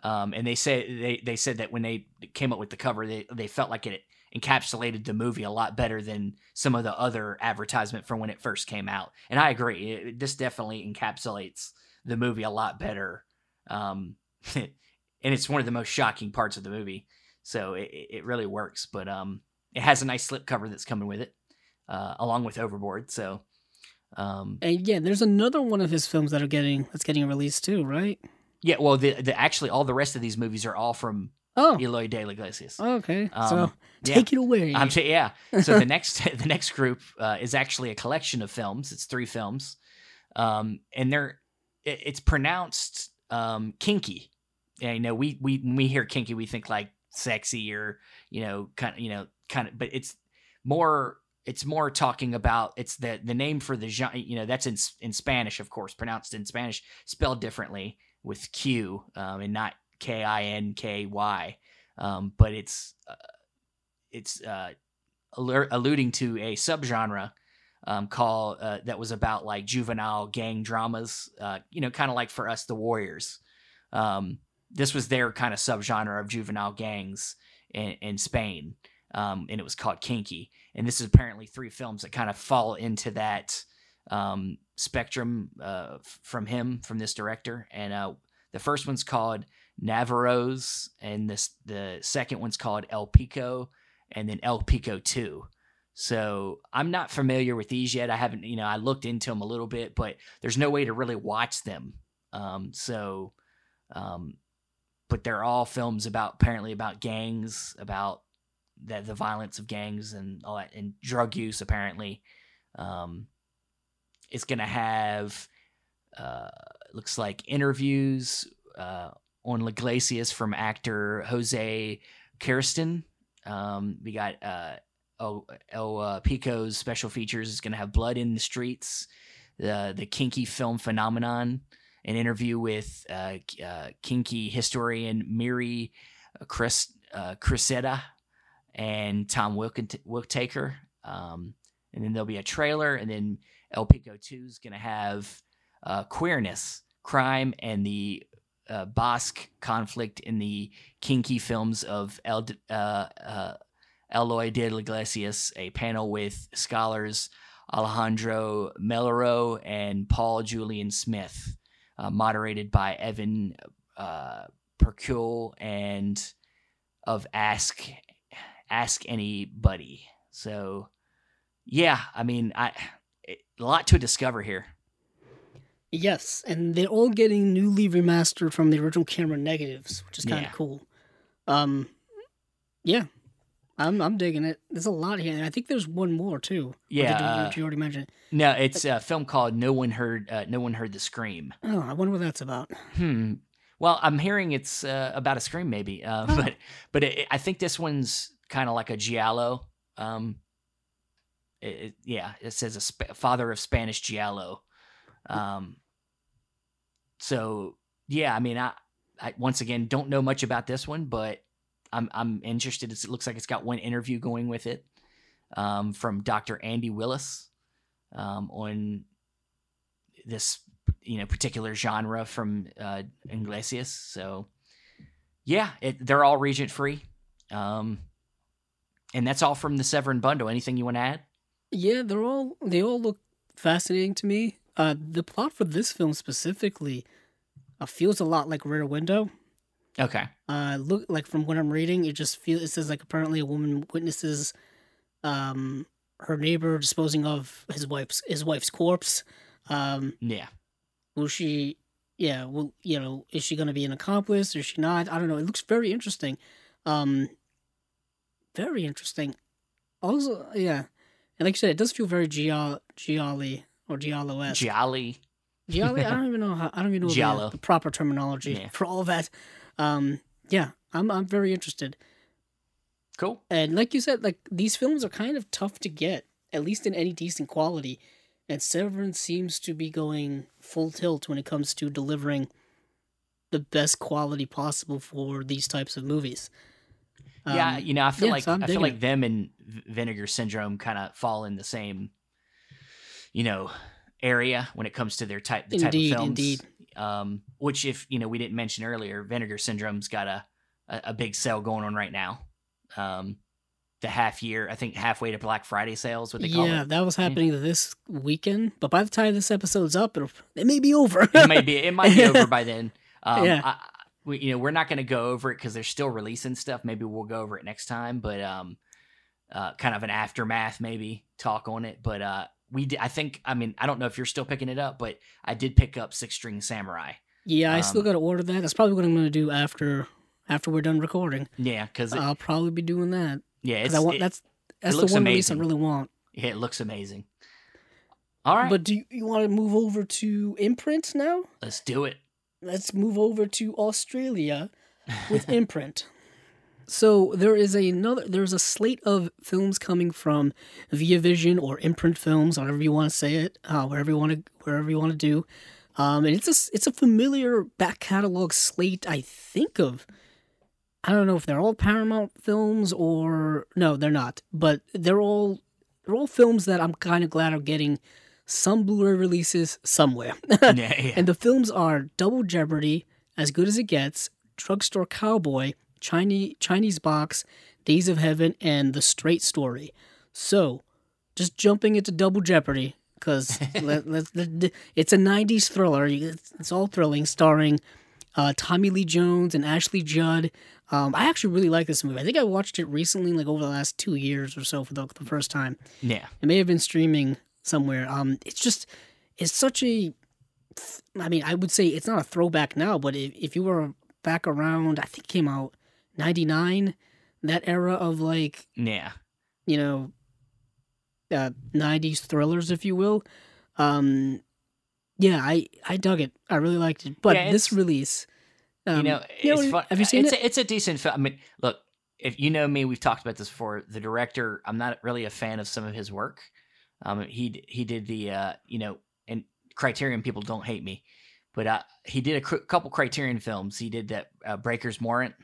um, and they say they they said that when they came up with the cover, they they felt like it encapsulated the movie a lot better than some of the other advertisement from when it first came out. And I agree, it, this definitely encapsulates the movie a lot better. Um, and it's one of the most shocking parts of the movie, so it, it really works. But um, it has a nice slipcover that's coming with it, uh, along with Overboard. So. Um, And yeah, there's another one of his films that are getting that's getting released too, right? Yeah, well, the, the actually all the rest of these movies are all from Oh, Eloy de la Iglesias. okay. Um, so yeah. take it away. I'm t- yeah. So the next the next group uh, is actually a collection of films. It's three films, um, and they're it, it's pronounced um, kinky. And, you know, we we when we hear kinky, we think like sexy or you know kind of you know kind of, but it's more it's more talking about it's the the name for the genre. You know, that's in in Spanish, of course, pronounced in Spanish, spelled differently with Q um, and not K I N K Y. Um, but it's uh, it's uh, allu- alluding to a subgenre um, called uh, that was about like juvenile gang dramas. Uh, you know, kind of like for us, the Warriors. Um, this was their kind of subgenre of juvenile gangs in, in Spain, um, and it was called Quinqui. And this is apparently three films that kind of fall into that um, spectrum uh, from him, from this director. And uh, the first one's called Navajeros, and this the second one's called El Pico, and then El Pico Two. So I'm not familiar with these yet. I haven't, you know, I looked into them a little bit, but there's no way to really watch them. Um, so, um, but they're all films about apparently about gangs, about the the violence of gangs and all that, and drug use. Apparently, um, it's gonna have uh, looks like interviews uh, on Iglesias from actor Jose Sacristan. Um, we got uh, El, El uh, Pico's special features is going to have blood in the streets, the the quinqui film phenomenon, an interview with uh, uh, quinqui historian Miri Chris uh, Crisetta and Tom Wilkin- Whittaker. Um, and then there'll be a trailer, and then El Pico 2 is going to have uh, queerness, crime, and the uh, Basque conflict in the quinqui films of El, uh, uh, Eloy de Iglesias, a panel with scholars Alejandro Melero and Paul Julian Smith, uh, moderated by Evan uh, Percule and of Ask Ask Anybody. So, yeah, I mean, I a lot to discover here. Yes, and they're all getting newly remastered from the original camera negatives, which is kind of Yeah. cool. Um, yeah, I'm I'm digging it. There's a lot here, and I think there's one more too. Yeah, did uh, you already mentioned. No, it's a film called No One Heard. Uh, no One Heard the Scream. Oh, I wonder what that's about. Hmm. Well, I'm hearing it's uh, about a scream, maybe. Uh, Oh. But but it, I think this one's kind of like a giallo. Um. It, it- yeah, it says a sp- father of Spanish giallo. Um. So yeah, I mean, I, I once again don't know much about this one, but I'm I'm interested. It's, it looks like it's got one interview going with it, um, from Dr. Andy Willis, um, on this you know particular genre from uh, Iglesias. So yeah, it, they're all Region free, um, and that's all from the Severin bundle. Anything you want to add? Yeah, they're all they all look fascinating to me. Uh, the plot for this film specifically uh, feels a lot like Rear Window. Okay. Uh, look like from what I'm reading, it just feels it says like apparently a woman witnesses, um, her neighbor disposing of his wife's his wife's corpse. Um, Yeah. will she? Yeah, well, you know, is she going to be an accomplice or is she not? I don't know. It looks very interesting. Um, very interesting. Also, yeah, and like you said, it does feel very Giallo, Gialli or Giallo esque. Jolly. Gialli. I don't even know how. I don't even know the, the proper terminology Yeah. for all that. Um, yeah, I'm I'm very interested. Cool. And like you said, like these films are kind of tough to get, at least in any decent quality. And Severin seems to be going full tilt when it comes to delivering the best quality possible for these types of movies. Yeah, Um, you know, I feel yeah, like so I'm feel like it. them and Vinegar Syndrome kind of fall in the same, you know, area when it comes to their type the Indeed, type of films. indeed. Um, which if you know we didn't mention earlier, Vinegar Syndrome's got a a, a big sale going on right now. Um, the half year, I think halfway to Black Friday sales, what they call it. yeah, it. that was happening this weekend. But by the time this episode's up, it'll, it may be over. it might be it might be over by then. Um, Yeah. I, we, you know, we're not going to go over it because they're still releasing stuff. Maybe we'll go over it next time, but um, uh, kind of an aftermath maybe talk on it. But uh, we, did, I think, I mean, I don't know if you're still picking it up, but I did pick up Six String Samurai. yeah, I still Um, got to order that. That's probably what I'm going to do after after we're done recording. Yeah, because I'll probably be doing that yeah, it's, I want it, that's that's the one release I really want. yeah, it looks amazing. All right, But do you, you want to move over to imprint now? let's do it. Let's move over to Australia with imprint. So there is another there's a slate of films coming from Via Vision or Imprint Films, however you want to say it, uh, wherever you want to wherever you want to do. Um, and it's a it's a familiar back catalog slate. I think of. I don't know if they're all Paramount films or no, they're not. But they're all they're all films that I'm kind of glad are getting some Blu-ray releases somewhere. yeah, yeah. And the films are Double Jeopardy, As Good as It Gets, Drugstore Cowboy, Chinese Chinese Box, Days of Heaven, and The Straight Story. So, just jumping into Double Jeopardy because let, let's let, it's a '90s thriller. It's, it's all thrilling, starring uh, Tommy Lee Jones and Ashley Judd. Um, I actually really like this movie. I think I watched it recently, like over the last two years or so, for the, the first time. yeah. It may have been streaming somewhere. Um, it's just, it's such a. I mean, I would say it's not a throwback now, but if, if you were back around, I think it came out '99, that era of like Yeah. you know, uh, '90s thrillers, if you will. Um, yeah, I I dug it. I really liked it. But Yeah, this release, um, you know, you it's know, fun. Have you seen it's it? A, it's a decent film. I mean, look, if you know me, we've talked about this before. The director, I'm not really a fan of some of his work. Um, he he did the uh, you know, and Criterion people don't hate me, but uh, he did a cr- couple Criterion films. He did that uh, Breaker Morant.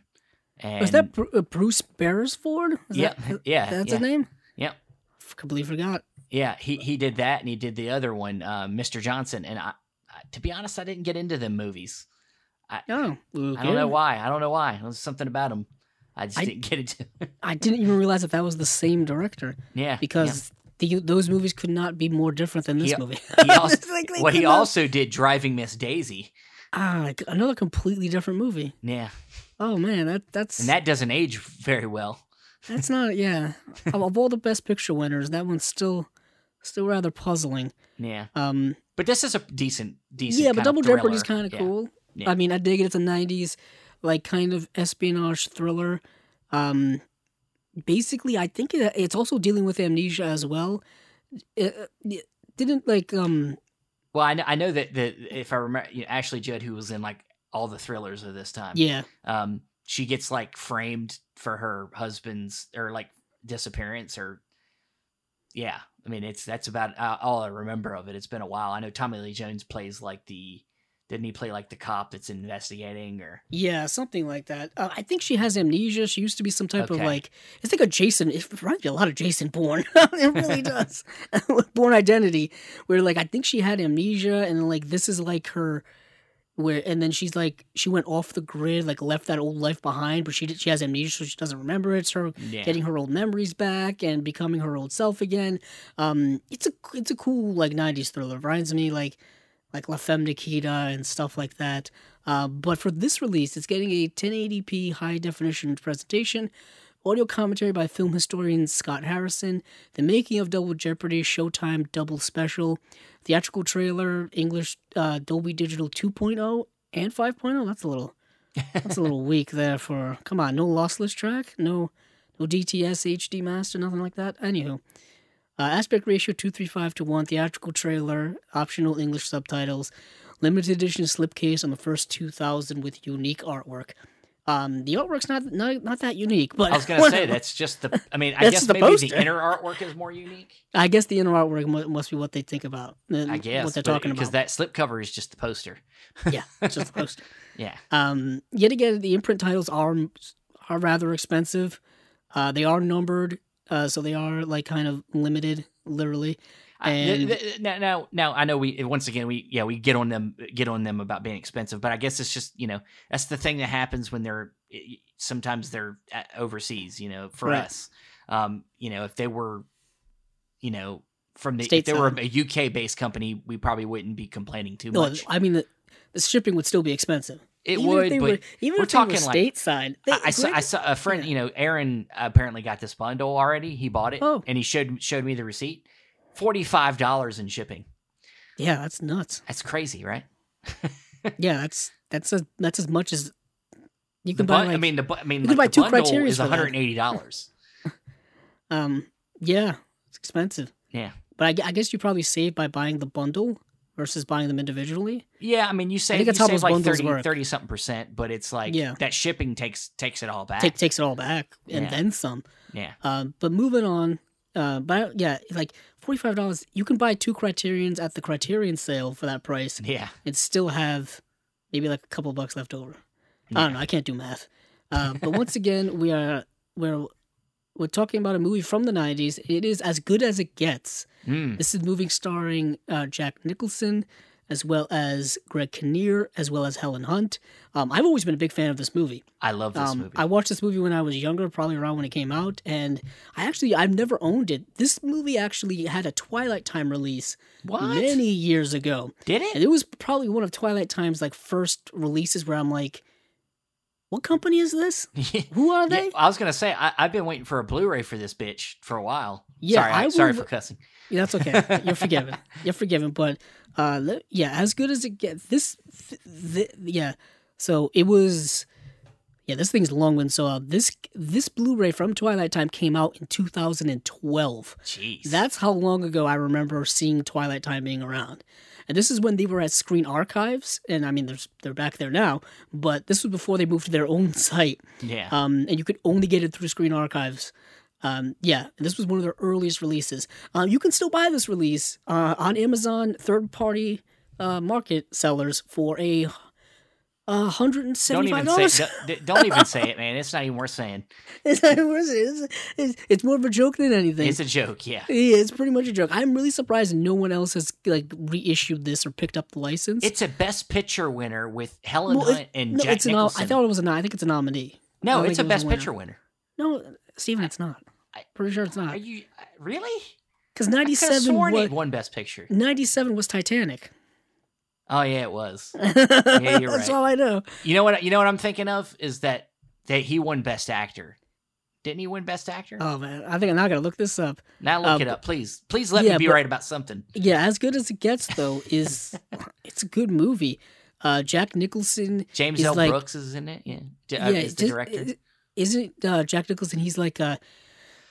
And Was that Bru- uh, Bruce Beresford? Is yeah, that, yeah, that's yeah, his name. Yep. F- completely forgot. yeah. He he did that, and he did the other one, uh, Mr. Johnson. And I, I, to be honest, I didn't get into them movies. Oh, I don't know why. I don't know why. There was something about them. I just I- didn't get into. I didn't even realize that that was the same director yeah, yeah. because the, those movies could not be more different than this He- movie. he also- like well, he not- also did Driving Miss Daisy. ah like another completely different movie. Yeah, Oh man, that that's and that doesn't age very well. That's not, yeah. of, of all the best picture winners, that one's still, still rather puzzling. Yeah, Um, but this is a decent, decent. yeah, but Double Jeopardy's kind of Yeah. cool. Yeah. I mean, I dig it. It's a '90s, like kind of espionage thriller. Um, basically, I think it's also dealing with amnesia as well. It, it didn't like um Well, I know, I know that that if I remember, you know, Ashley Judd, who was in like all the thrillers of this time, yeah um, she gets like framed for her husband's or like disappearance or yeah. I mean, it's that's about uh, all I remember of it. It's been a while. I know Tommy Lee Jones plays like the didn't he play like the cop that's investigating or yeah something like that. Uh, I think she has amnesia. She used to be some type of like it's like a Jason. It reminds me a lot of Jason Bourne. it really does. Born Identity, where like I think she had amnesia, and like this is like her. Where and then she's like she went off the grid, like left that old life behind, but she did, she has amnesia, so she doesn't remember it. It's her yeah. getting her old memories back and becoming her old self again. Um, it's a it's a cool like '90s thriller. Reminds me like like La Femme Nikita and stuff like that. Uh, but for this release, it's getting a 1080p high definition presentation. Audio commentary by film historian Scott Harrison, the making of Double Jeopardy Showtime Double Special, theatrical trailer, English uh, Dolby Digital 2.0 and 5.0. That's a little, that's a little weak there for. Come on, no lossless track, no, no DTS HD master, nothing like that. Anywho, uh, aspect ratio 235 to 1, theatrical trailer, optional English subtitles, limited edition slipcase on the first 2000 with unique artwork. Um, the artwork's not, not not that unique, but I was gonna say that's just the. I mean, I guess the maybe poster. the inner artwork is more unique. I guess the inner artwork mu- must be what they think about. and I guess what they're talking about because that slipcover is just the poster. yeah, it's just the poster. Yeah, Um, yet again, the imprint titles are are rather expensive. Uh, they are numbered, uh, so they are like kind of limited, literally. I- And- now, now, now, I know we once again we yeah we get on them get on them about being expensive, but I guess it's just you know that's the thing that happens when they're sometimes they're overseas. You know, for Right. us, um, you know, if they were, you know, from the if they were a UK based company, we probably wouldn't be complaining too No, much. I mean the, the shipping would still be expensive. It Even would, but were, even we're if they were talking like- stateside. They, I, I saw I saw a friend, yeah. you know, Aaron apparently got this bundle already. He bought it, Oh. and he showed showed me the receipt. Forty five dollars in shipping. yeah, that's nuts. That's crazy, right? Yeah, that's that's a, that's as much as you can buy. Like, I mean, the bu- I mean, you like, could buy the two bundle is one hundred and eighty dollars. um, yeah, it's expensive. Yeah, But I, I guess you probably save by buying the bundle versus buying them individually. yeah. I mean, you say you save like bundles 30, work. 30 something percent, but it's like Yeah. that shipping takes takes it all back. Take, takes it all back and Yeah. then some. yeah, Um, but moving on, uh, but yeah, like forty five dollars, you can buy two Criterions at the Criterion sale for that price yeah. and still have maybe like a couple bucks left over. I don't know. I can't do math. Uh, but once again, we are we're we're talking about a movie from the '90s. It is as good as it gets. Mm. This is a movie starring uh, Jack Nicholson, as well as Greg Kinnear, as well as Helen Hunt. Um, I've always been a big fan of this movie. I love this Um, movie. I watched this movie when I was younger, probably around when it came out, and I actually I've never owned it. This movie actually had a Twilight Time release what many years ago, did and it? it was probably one of Twilight Time's like first releases where I'm like, "What company is this? Who are Yeah, they?" I was gonna say I, I've been waiting for a Blu-ray for this bitch for a while. Yeah, sorry, I I, sorry for cussing. Yeah, that's okay. You're forgiven. You're forgiven. But uh, yeah, as good as it gets. This, th- th- yeah. So it was. Yeah, this thing's a long one. So uh, this this Blu-ray from Twilight Time came out in 2012. Jeez, That's how long ago I remember seeing Twilight Time being around. And this is when they were at Screen Archives, and I mean, there's, they're back there now. But this was before they moved to their own site, yeah. um, and you could only get it through Screen Archives. Um, yeah, this was one of their earliest releases. Uh, you can still buy this release uh, on Amazon third-party uh, market sellers for a hundred and don't seventy-five even dollars. say don't, don't even say it, man. It's not even worth saying. it's, it's, it's, it's more of a joke than anything. It's a joke. Yeah. Yeah, it's pretty much a joke. I'm really surprised no one else has like reissued this or picked up the license. It's a Best Picture winner with Helen Well, it- Hunt and no, Jack it's Nicholson. I thought it was a. nom- think it's a nominee. No, it's a think it was Best winner. Picture winner. No, Steven, it's not. I- Pretty sure it's not. Are you really? Because I could have 97 sworn was, it won Best Picture. 97 was Titanic. Oh yeah, it was. yeah, you're That's right. all I know. You know what? You know what I'm thinking of is that that he won Best Actor. Didn't he win Best Actor? Oh man, I think I'm not gonna look this up. now look uh, it up, please. Please let yeah, me be but- right about something. Yeah, as good as it gets though is it's a good movie. Uh, Jack Nicholson. James is L. like- Brooks is in it. Yeah, J- uh, yeah, is the just- director. Isn't uh, Jack Nicholson? He's like a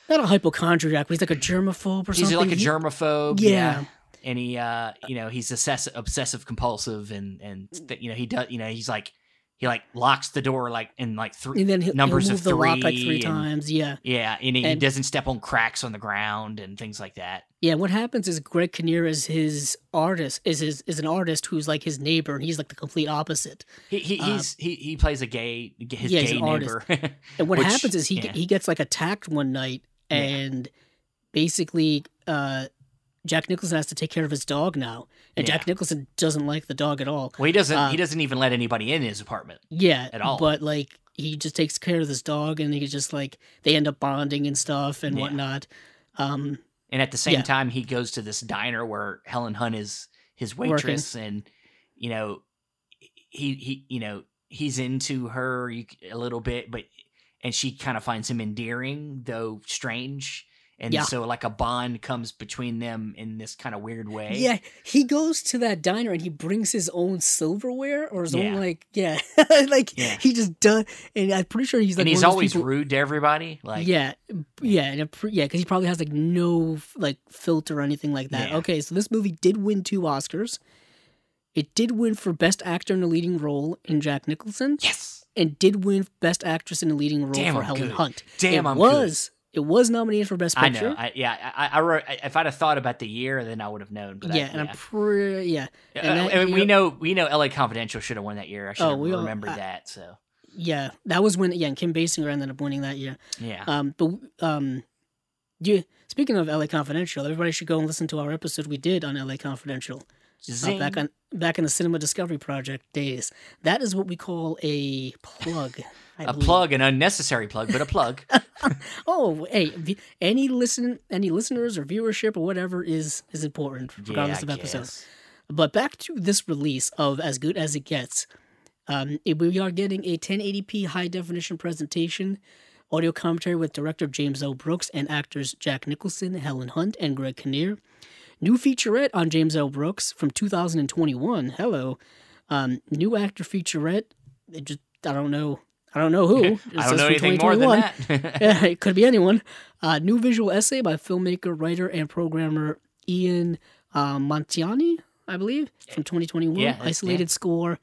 not a hypochondriac, but he's like a germaphobe or he's something. He's like a He- germaphobe. Yeah. And he, uh, you know, he's obsessive, obsessive compulsive, and and th- you know he does, you know, he's like he like locks the door like in like three and then he'll, numbers he'll of move the lock like three three and- times. Yeah, Yeah, and he, he doesn't step on cracks on the ground and things like that. yeah. What happens is Greg Kinnear is his artist, is his is an artist who's like his neighbor, and he's like the complete opposite. He, he Uh, he's he, he plays a gay his Yeah, gay neighbor. And what Which- happens is he yeah. he gets like attacked one night, Yeah. and basically, uh, Jack Nicholson has to take care of his dog now, and Jack Nicholson doesn't like the dog at all. well, he doesn't he doesn't even let anybody in his apartment. Yeah, At all. But like he just takes care of this dog, and he just like they end up bonding and stuff and Yeah. whatnot. Um, And at the same Yeah. time, he goes to this diner where Helen Hunt is his waitress, and you know, he he you know he's into her a little bit, but and she kind of finds him endearing, though strange. And Yeah. so, like a bond comes between them in this kind of weird way. yeah, he goes to that diner and he brings his own silverware or his Yeah. own like yeah, like Yeah. he just does. And I'm pretty sure he's like and he's one of those always people- rude to everybody. Like, yeah, yeah, and it pr- yeah, because he probably has like no like filter or anything like that. Okay, so this movie did win two Oscars. It did win for Best Actor in a Leading Role in Jack Nicholson, yes, and did win Best Actress in a Leading Role Damn, for I'm Helen good. Hunt. damn, it I'm was it was nominated for Best good. I know. I, yeah, I, I wrote. If I'd have thought about the year, then I would have known. But I- yeah, and I'm pretty yeah, Uh, and that I mean, we year- know we know L.A. Confidential should have won that year. I should Oh, have we all- remembered I- that. So yeah. That was when yeah, and Kim Basinger ended up winning that year. yeah, Um, but um, you speaking of LA Confidential, everybody should go and listen to our episode we did on LA Confidential. Uh, Zing. back on back in the Cinema Discovery Project days. That is what we call a plug. I a believe. plug, an unnecessary plug, but a plug. Oh, hey, any listen, any listeners or viewership or whatever is is important, regardless yeah, of episode. But back to this release of As Good as It Gets. Um, we are getting a 1080p high definition presentation, audio commentary with director James L. Brooks and actors Jack Nicholson, Helen Hunt, and Greg Kinnear. New featurette on James L. Brooks from 2021. Hello. Um, new actor featurette. It just I don't know. I don't know who. It I don't know anything more than that. yeah, it could be anyone. Uh, new visual essay by filmmaker, writer, and programmer Ian uh, Montiani, I believe, from 2021. Yeah, Isolated score,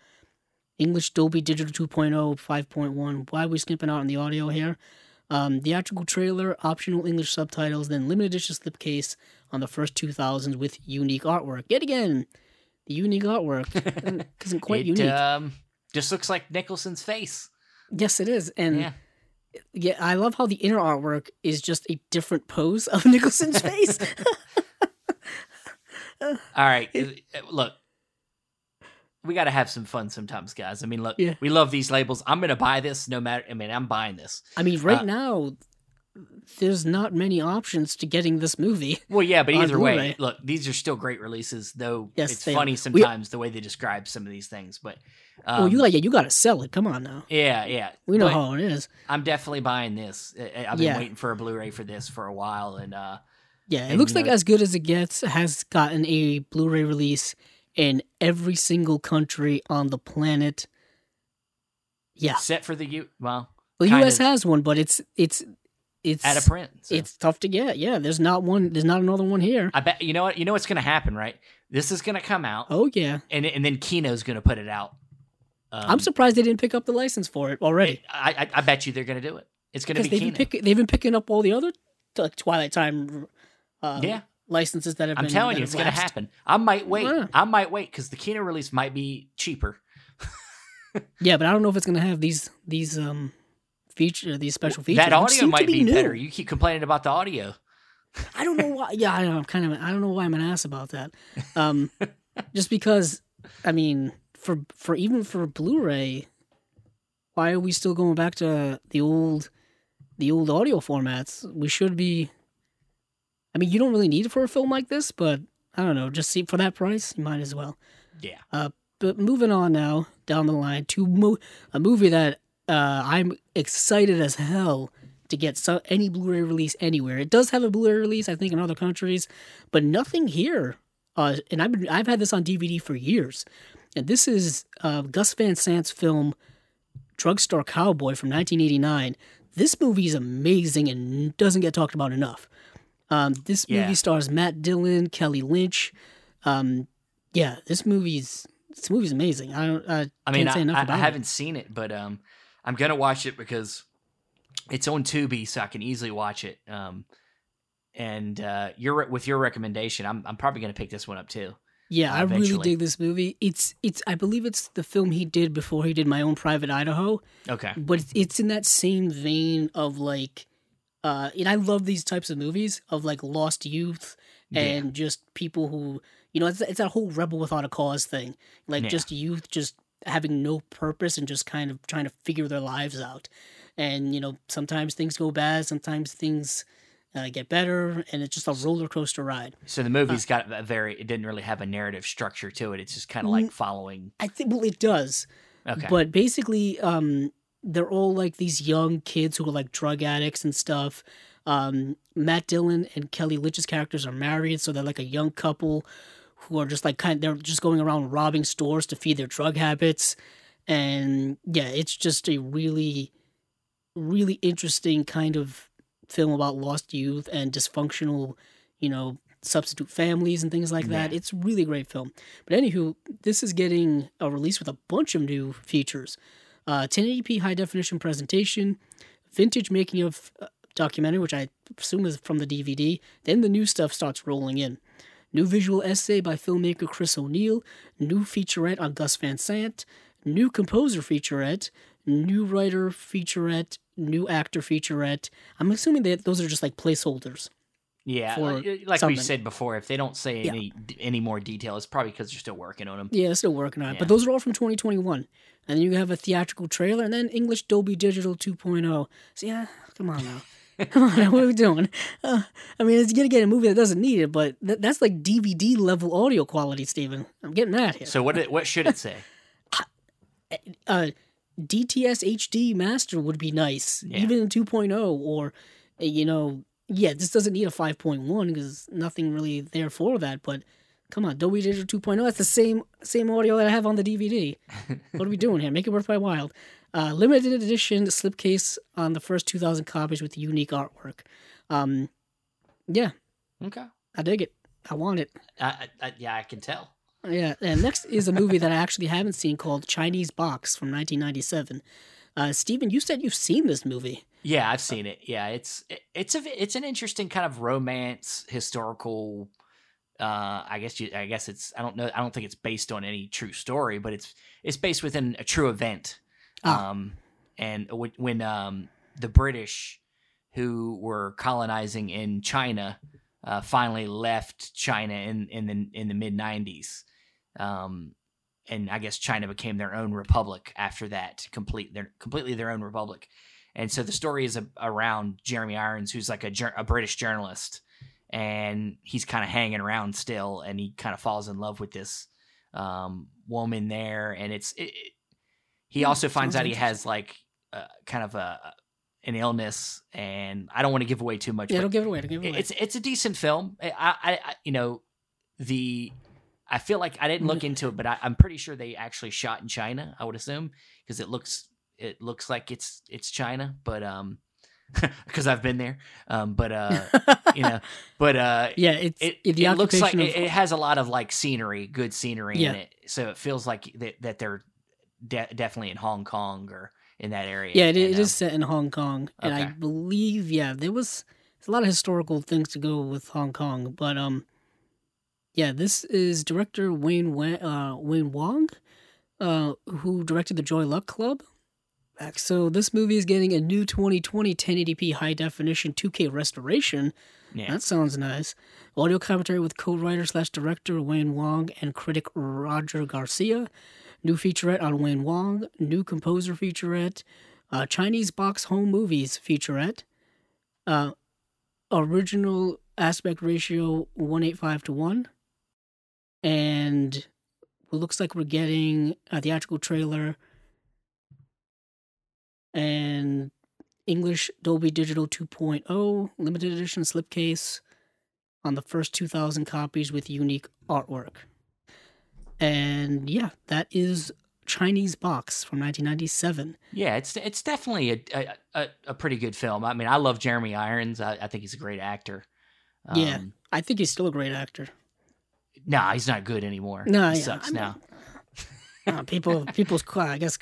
English Dolby Digital 2.0, 5.1. Why are we skipping out on the audio here? Um, theatrical trailer, optional English subtitles, then limited edition slipcase on the first 2000s with unique artwork. Yet again, the unique artwork isn't- quite it unique. um, just looks like Nicholson's face. yes, it is. And Yeah. Yeah, I love how the inner artwork is just a different pose of Nicholson's face. All right, look. We got to have some fun sometimes, guys. I mean, look, Yeah. we love these labels. I'm going to buy this no matter. I mean, I'm buying this. I mean, right Uh, now, there's not many options to getting this movie. Well, yeah, but either way, Blu-ray. look, these are still great releases, though Yes, it's they are. funny We- sometimes the way they describe some of these things. But um, oh, you like yeah, you got to sell it. Come on now, yeah, yeah. we know But how it is. I'm definitely buying this. I've been Yeah. waiting for a Blu-ray for this for a while, and uh, Yeah, it and looks you like know- as good as it gets has gotten a Blu-ray release in every single country on the planet. Yeah, set for the U. Well, the U.S. of has one, but it's it's it's out of print. so. it's tough to get. Yeah, there's not one. There's not another one here. I bet you know what you know what's going to happen, right? This is going to come out, Oh yeah, and and then Kino's going to put it out. Um, I'm surprised they didn't pick up the license for it already. I, I I bet you they're going to do it. It's going to be they've been Kino. picking they've been picking up all the other like Twilight Time uh, yeah, licenses that have I'm been. telling you, it's going to happen. I might wait. Yeah. I might wait because the Kino release might be cheaper. Yeah, but I don't know if it's going to have these these um feature these special features. that audio might be, new. better. You keep complaining about the audio. I don't know why. Yeah, I know. I'm kind of. I don't know why I'm an ass about that. Um, just because. I mean, for for even for Blu-ray, why are we still going back to the old, the old audio formats? We should be. I mean, you don't really need it for a film like this, but I don't know. Just see for that price, you might as well. Yeah. But moving on now down the line to mo- a movie that uh, I'm excited as hell to get so- any Blu-ray release anywhere. It does have a Blu-ray release, I think, in other countries, but nothing here. Uh, and I've been, I've had this on DVD for years, and this is uh, Gus Van Sant's film "Drugstore Cowboy" from 1989. this movie is amazing and doesn't get talked about enough. Um, this movie Yeah. stars Matt Dillon, Kelly Lynch. Um, yeah, this movie's this movie's amazing. I don't. I, I mean, can't say I, enough I, I it. haven't seen it, but um, I'm gonna watch it because it's on Tubi, so I can easily watch it. Um, and uh, your with your recommendation, I'm I'm probably gonna pick this one up too. Yeah, uh, I really dig this movie. It's it's I believe it's the film he did before he did My Own Private Idaho, Okay. but it's, in that same vein of like uh and I love these types of movies of like lost youth Yeah. and just people who you know it's it's that whole rebel without a cause thing. Like Yeah. just youth just having no purpose and just kind of trying to figure their lives out. And you know, sometimes things go bad, sometimes things uh, get better, and it's just a roller coaster ride. So the movie's got a very. It didn't really have a narrative structure to it. It's just kind of like following. I think well, it does. Okay. But basically, um, they're all like these young kids who are like drug addicts and stuff. Um, Matt Dillon and Kelly Lynch's characters are married, so they're like a young couple who are just like kind. of, They're just going around robbing stores to feed their drug habits, and yeah, it's just a really, really interesting kind of film about lost youth and dysfunctional, you know, substitute families and things like that. Yeah. It's a really great film. But anywho, this is getting a release with a bunch of new features. Uh, 1080p high definition presentation, vintage making of uh, documentary, which I assume is from the DVD. Then the new stuff starts rolling in. New visual essay by filmmaker Chris O'Neill, new featurette on Gus Van Sant, new composer featurette, new writer featurette, new actor featurette. I'm assuming that those are just like placeholders. yeah, like, uh, like we said before, if they don't say Yeah. any any more detail, it's probably because they're still working on them. Yeah, they're still working on it. Yeah. But those are all from 2021. And then you have a theatrical trailer and then English Dolby Digital 2.0. So yeah, come on now. come on what are we doing? Uh, I mean, it's to get a movie that doesn't need it, but th- that's like DVD level audio quality, Steven. I'm getting that here. So what it- what should it say? uh, DTS HD master would be nice, Yeah. even in 2.0, or, uh, you know, yeah, this doesn't need a 5.1 because nothing really there for that, but come on, Dolby Digital 2.0, that's the same same audio that I have on the DVD. what are we doing here? Make it worth my while. Uh, limited edition slipcase on the first 2,000 copies with unique artwork. Um, yeah, Okay. I dig it. I want it. I, I, yeah, I can tell. Yeah, and next is a movie that I actually haven't seen called Chinese Box from 1997. Uh, Steven, you said you've seen this movie. Yeah, I've seen it. Yeah, it's it, it's a it's an interesting kind of romance historical. Uh, I guess you. I guess it's. I don't know. I don't think it's based on any true story, but it's it's based within a true event. Ah. Um, and when, when um the British, who were colonizing in China, uh, finally left China in in the in the mid '90s. Um, and I guess China became their own republic after that, complete their completely their own republic. And so the story is a, around Jeremy Irons, who's like a, a British journalist, and he's kind of hanging around still, and he kind of falls in love with this um, woman there, and it's it, it- he also finds out he has like uh, kind of a an illness, and I don't want to give away too much. Yeah, don't give it away. Don't give it away. it's it's a decent film. I, I, I you know the I feel like I didn't look Mm-hmm. into it, but I, I'm pretty sure they actually shot in China. I would assume because it looks it looks like it's it's China, but um because I've been there. Um, but uh you know, but uh yeah, it's it, the it looks like occupation it, it has a lot of like scenery, good scenery Yeah. in it. So it feels like that, that they're de- definitely in Hong Kong or in that area. yeah, it, and, it um, is set in Hong Kong, and I believe yeah, there was a lot of historical things to go with Hong Kong, but um, yeah, this is director Wayne Wa- uh, Wayne Wang, uh, who directed the Joy Luck Club. So this movie is getting a new 2020 1080p high definition 2K restoration. yeah. That sounds nice. Audio commentary with co-writer slash director Wayne Wang and critic Roger Garcia. New featurette on Wayne Wang. New composer featurette. Uh, Chinese box home movies featurette. Uh, original aspect ratio 185 to 1. And it looks like we're getting a theatrical trailer and English Dolby Digital 2.0 limited edition slipcase on the first 2,000 copies with unique artwork. And yeah, that is Chinese Box from 1997. Yeah, it's it's definitely a a, a, pretty good film. I mean, I love Jeremy Irons. I, I think he's a great actor. Um, Yeah. I think he's still a great actor. Nah, he's not good anymore. No, he yeah, sucks I mean, now. Uh, people, people's, I guess,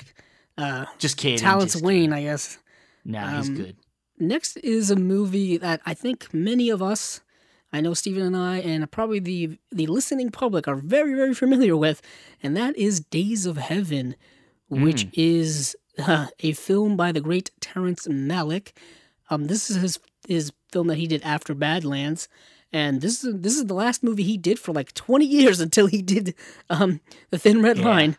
uh, Just kidding. talents just wane, I guess. Nah, he's Um, good. Next is a movie that I think many of us, I know Stephen and I, and probably the the listening public are very very familiar with, and that is Days of Heaven, which is uh, a film by the great Terrence Malick. Um, this is his his film that he did after Badlands, and this is this is the last movie he did for like twenty years until he did um, the Thin Red Yeah. Line.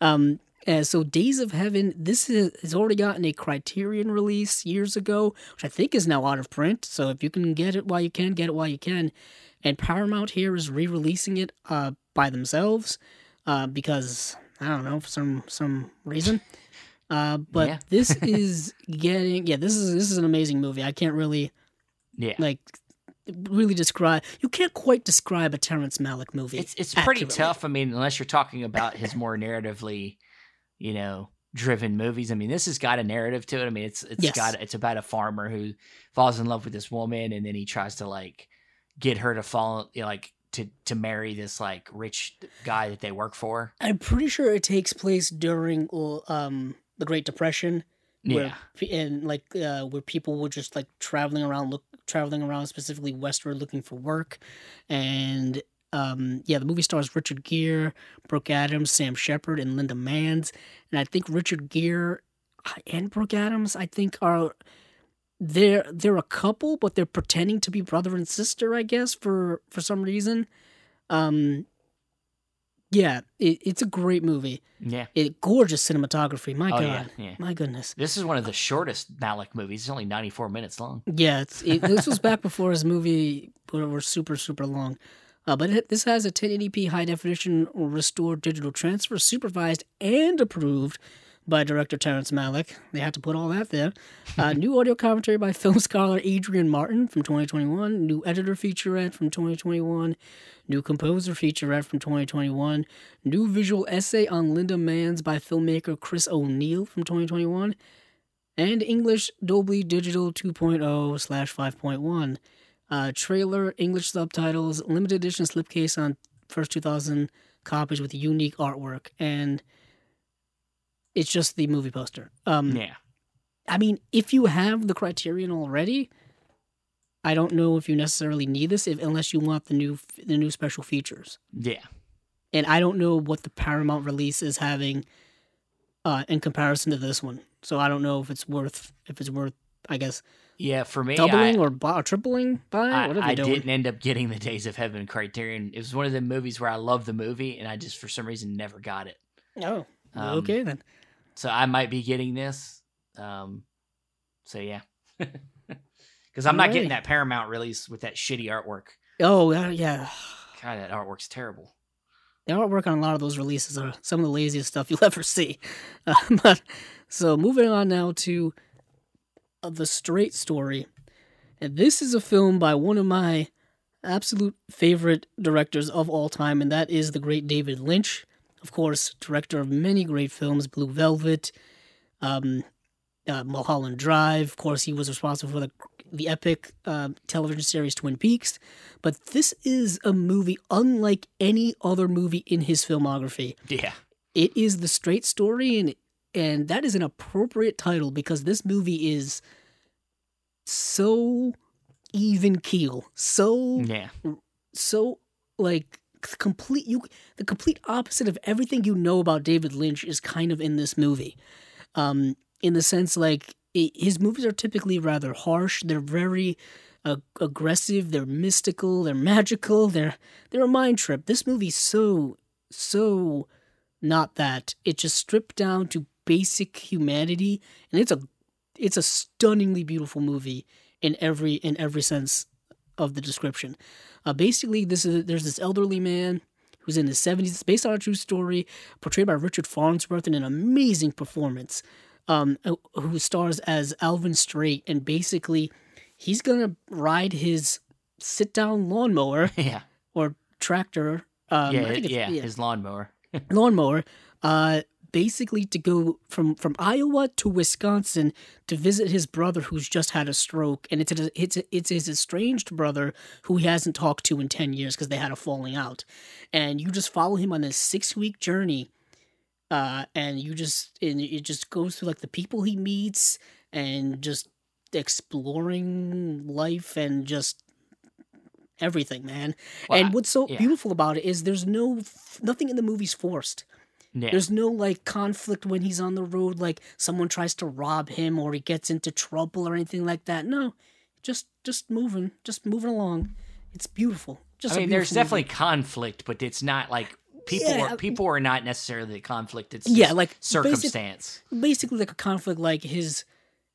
Um, and so Days of Heaven, this is, has already gotten a Criterion release years ago, which I think is now out of print. So if you can get it while you can, get it while you can. And Paramount here is re-releasing it uh, by themselves uh, because I don't know for some some reason. Uh, but Yeah. this is getting yeah this is this is an amazing movie. I can't really Yeah. like really describe. You can't quite describe a Terrence Malick movie. It's it's pretty accurately. tough. I mean, unless you're talking about his more narratively, you know, driven movies. I mean, this has got a narrative to it. I mean, it's it's Yes. got it's about a farmer who falls in love with this woman, and then he tries to like get her to fall, you know, like to to marry this like rich guy that they work for. I'm pretty sure it takes place during um the Great Depression. Where, Yeah, and like uh, where people were just like traveling around, look traveling around specifically westward looking for work, and um yeah, the movie stars Richard Gere, Brooke Adams, Sam Shepard, and Linda Manz, and I think Richard Gere and Brooke Adams, I think are they're they're a couple, but they're pretending to be brother and sister, I guess for for some reason. Um, yeah, it, it's a great movie. yeah. It gorgeous cinematography. My Oh God, yeah, yeah. my goodness. This is one of the shortest Malick movies. It's only 94 minutes long. Yeah, it's, it, this was back before his movie were super super long. Uh, but it, this has a 1080p high definition restored digital transfer, supervised and approved by director Terrence Malick. They had to put all that there. Uh, new audio commentary by film scholar Adrian Martin from 2021. New editor featurette from 2021. New composer featurette from 2021. New visual essay on Linda Manz by filmmaker Chris O'Neill from 2021 and English Dolby Digital 2.0 slash 5.1. Uh, trailer, English subtitles, limited edition slipcase on first 2,000 copies with unique artwork, and it's just the movie poster. Um, Yeah, I mean, if you have the Criterion already, I don't know if you necessarily need this, if unless you want the new the new special features. yeah. And I don't know what the Paramount release is having uh, in comparison to this one. So I don't know if it's worth if it's worth I guess Yeah, for me, doubling I, or, or tripling by I, what are they I doing? didn't end up getting the Days of Heaven Criterion. It was one of the movies where I love the movie, and I just for some reason never got it. Oh, Um, okay then. So I might be getting this. Um, so yeah, because I'm not getting that Paramount release with that shitty artwork. Oh uh, yeah, God, that artwork's terrible. the artwork on a lot of those releases are some of the laziest stuff you'll ever see. Uh, but so moving on now to uh, the Straight Story, and this is a film by one of my absolute favorite directors of all time, and that is the great David Lynch. Of course, director of many great films, Blue Velvet, um, uh, Mulholland Drive. Of course, he was responsible for the the epic uh, television series Twin Peaks. But this is a movie unlike any other movie in his filmography. Yeah, It is the straight story, and and that is an appropriate title because this movie is so even keel, so yeah, so like complete you the complete opposite of everything you know about David Lynch is kind of in this movie. Um in the sense like i his movies are typically rather harsh, they're very uh, aggressive, they're mystical, they're magical, they're they're a mind trip. This movie's so so not that. It just stripped down to basic humanity and it's a it's a stunningly beautiful movie in every in every sense of the description. Uh, basically, this is there's this elderly man who's in his 70s. It's based on a true story, portrayed by Richard Farnsworth in an amazing performance, um, who- who stars as Alvin Straight. And basically, he's gonna ride his sit-down lawnmower yeah, or tractor. Um, yeah, it's- yeah, His lawnmower. lawnmower uh, basically to go from from Iowa to Wisconsin to visit his brother who's just had a stroke, and it's a, it's a, it's his estranged brother who he hasn't talked to in ten years because they had a falling out, and you just follow him on this six week journey, uh, and you just and it just goes through like the people he meets and just exploring life and just everything, man. Well, and what's so yeah. beautiful about it is there's no nothing in the movie's forced. Yeah. There's no like conflict when he's on the road, like someone tries to rob him or he gets into trouble or anything like that. No, just just moving, just moving along. It's beautiful. Just I mean, there's definitely movie. conflict, but it's not like people Yeah, are people are not necessarily the conflict. It's Yeah, like, basic- circumstance. basically like a conflict, like his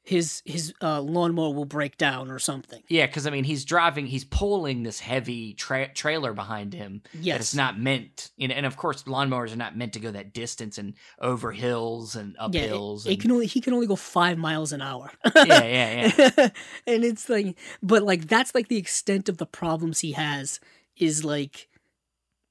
his his uh, lawnmower will break down or something. Yeah, because I mean, he's driving, he's pulling this heavy tra- trailer behind him. Yes. it's not meant, you know, and of course, lawnmowers are not meant to go that distance and over hills and up Yeah, hills. it, and, can only he can only go five miles an hour. yeah, yeah, yeah. and it's like, but like that's like the extent of the problems he has is like,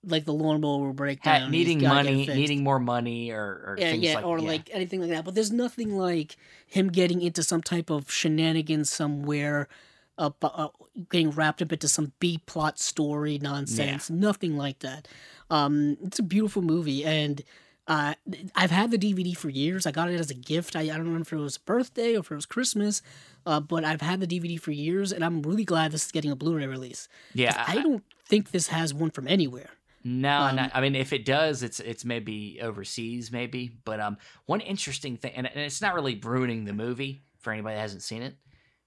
like the lawnmower will break down. he's needing money, needing more money, or, or yeah, yeah, like or yeah. like anything like that. But there's nothing like him getting into some type of shenanigans somewhere, uh, uh, getting wrapped up into some B plot story nonsense. Nothing like that. Um, it's a beautiful movie, and uh, I've had the DVD for years. I got it as a gift. I, I don't know if it was birthday or if it was Christmas, uh, but I've had the DVD for years, and I'm really glad this is getting a Blu-ray release. yeah. I don't think this has one from anywhere. No, Um, not, I mean, if it does, it's it's maybe overseas, maybe. But um, one interesting thing, and, and it's not really ruining the movie for anybody that hasn't seen it.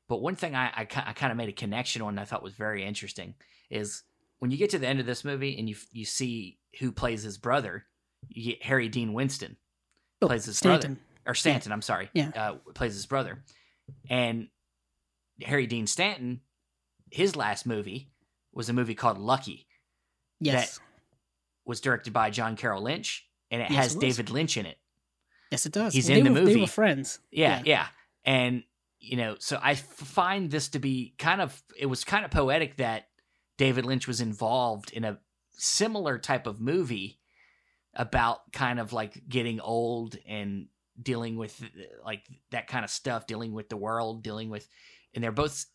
But one thing I I, I kind of made a connection on, I thought was very interesting, is when you get to the end of this movie and you you see who plays his brother, you get Harry Dean Winston Oh, plays his brother or Stanton. I'm sorry, Yeah. uh, plays his brother, and Harry Dean Stanton, his last movie was a movie called Lucky Yes. Was directed by John Carroll Lynch, and it Yes, has it. David Lynch in it. Yes, it does. He's Well, in the were, They movie. were friends. Yeah, yeah, and you know, so I find this to be kind of it was kind of poetic that David Lynch was involved in a similar type of movie about kind of like getting old and dealing with like that kind of stuff, dealing with the world, dealing with, and they're both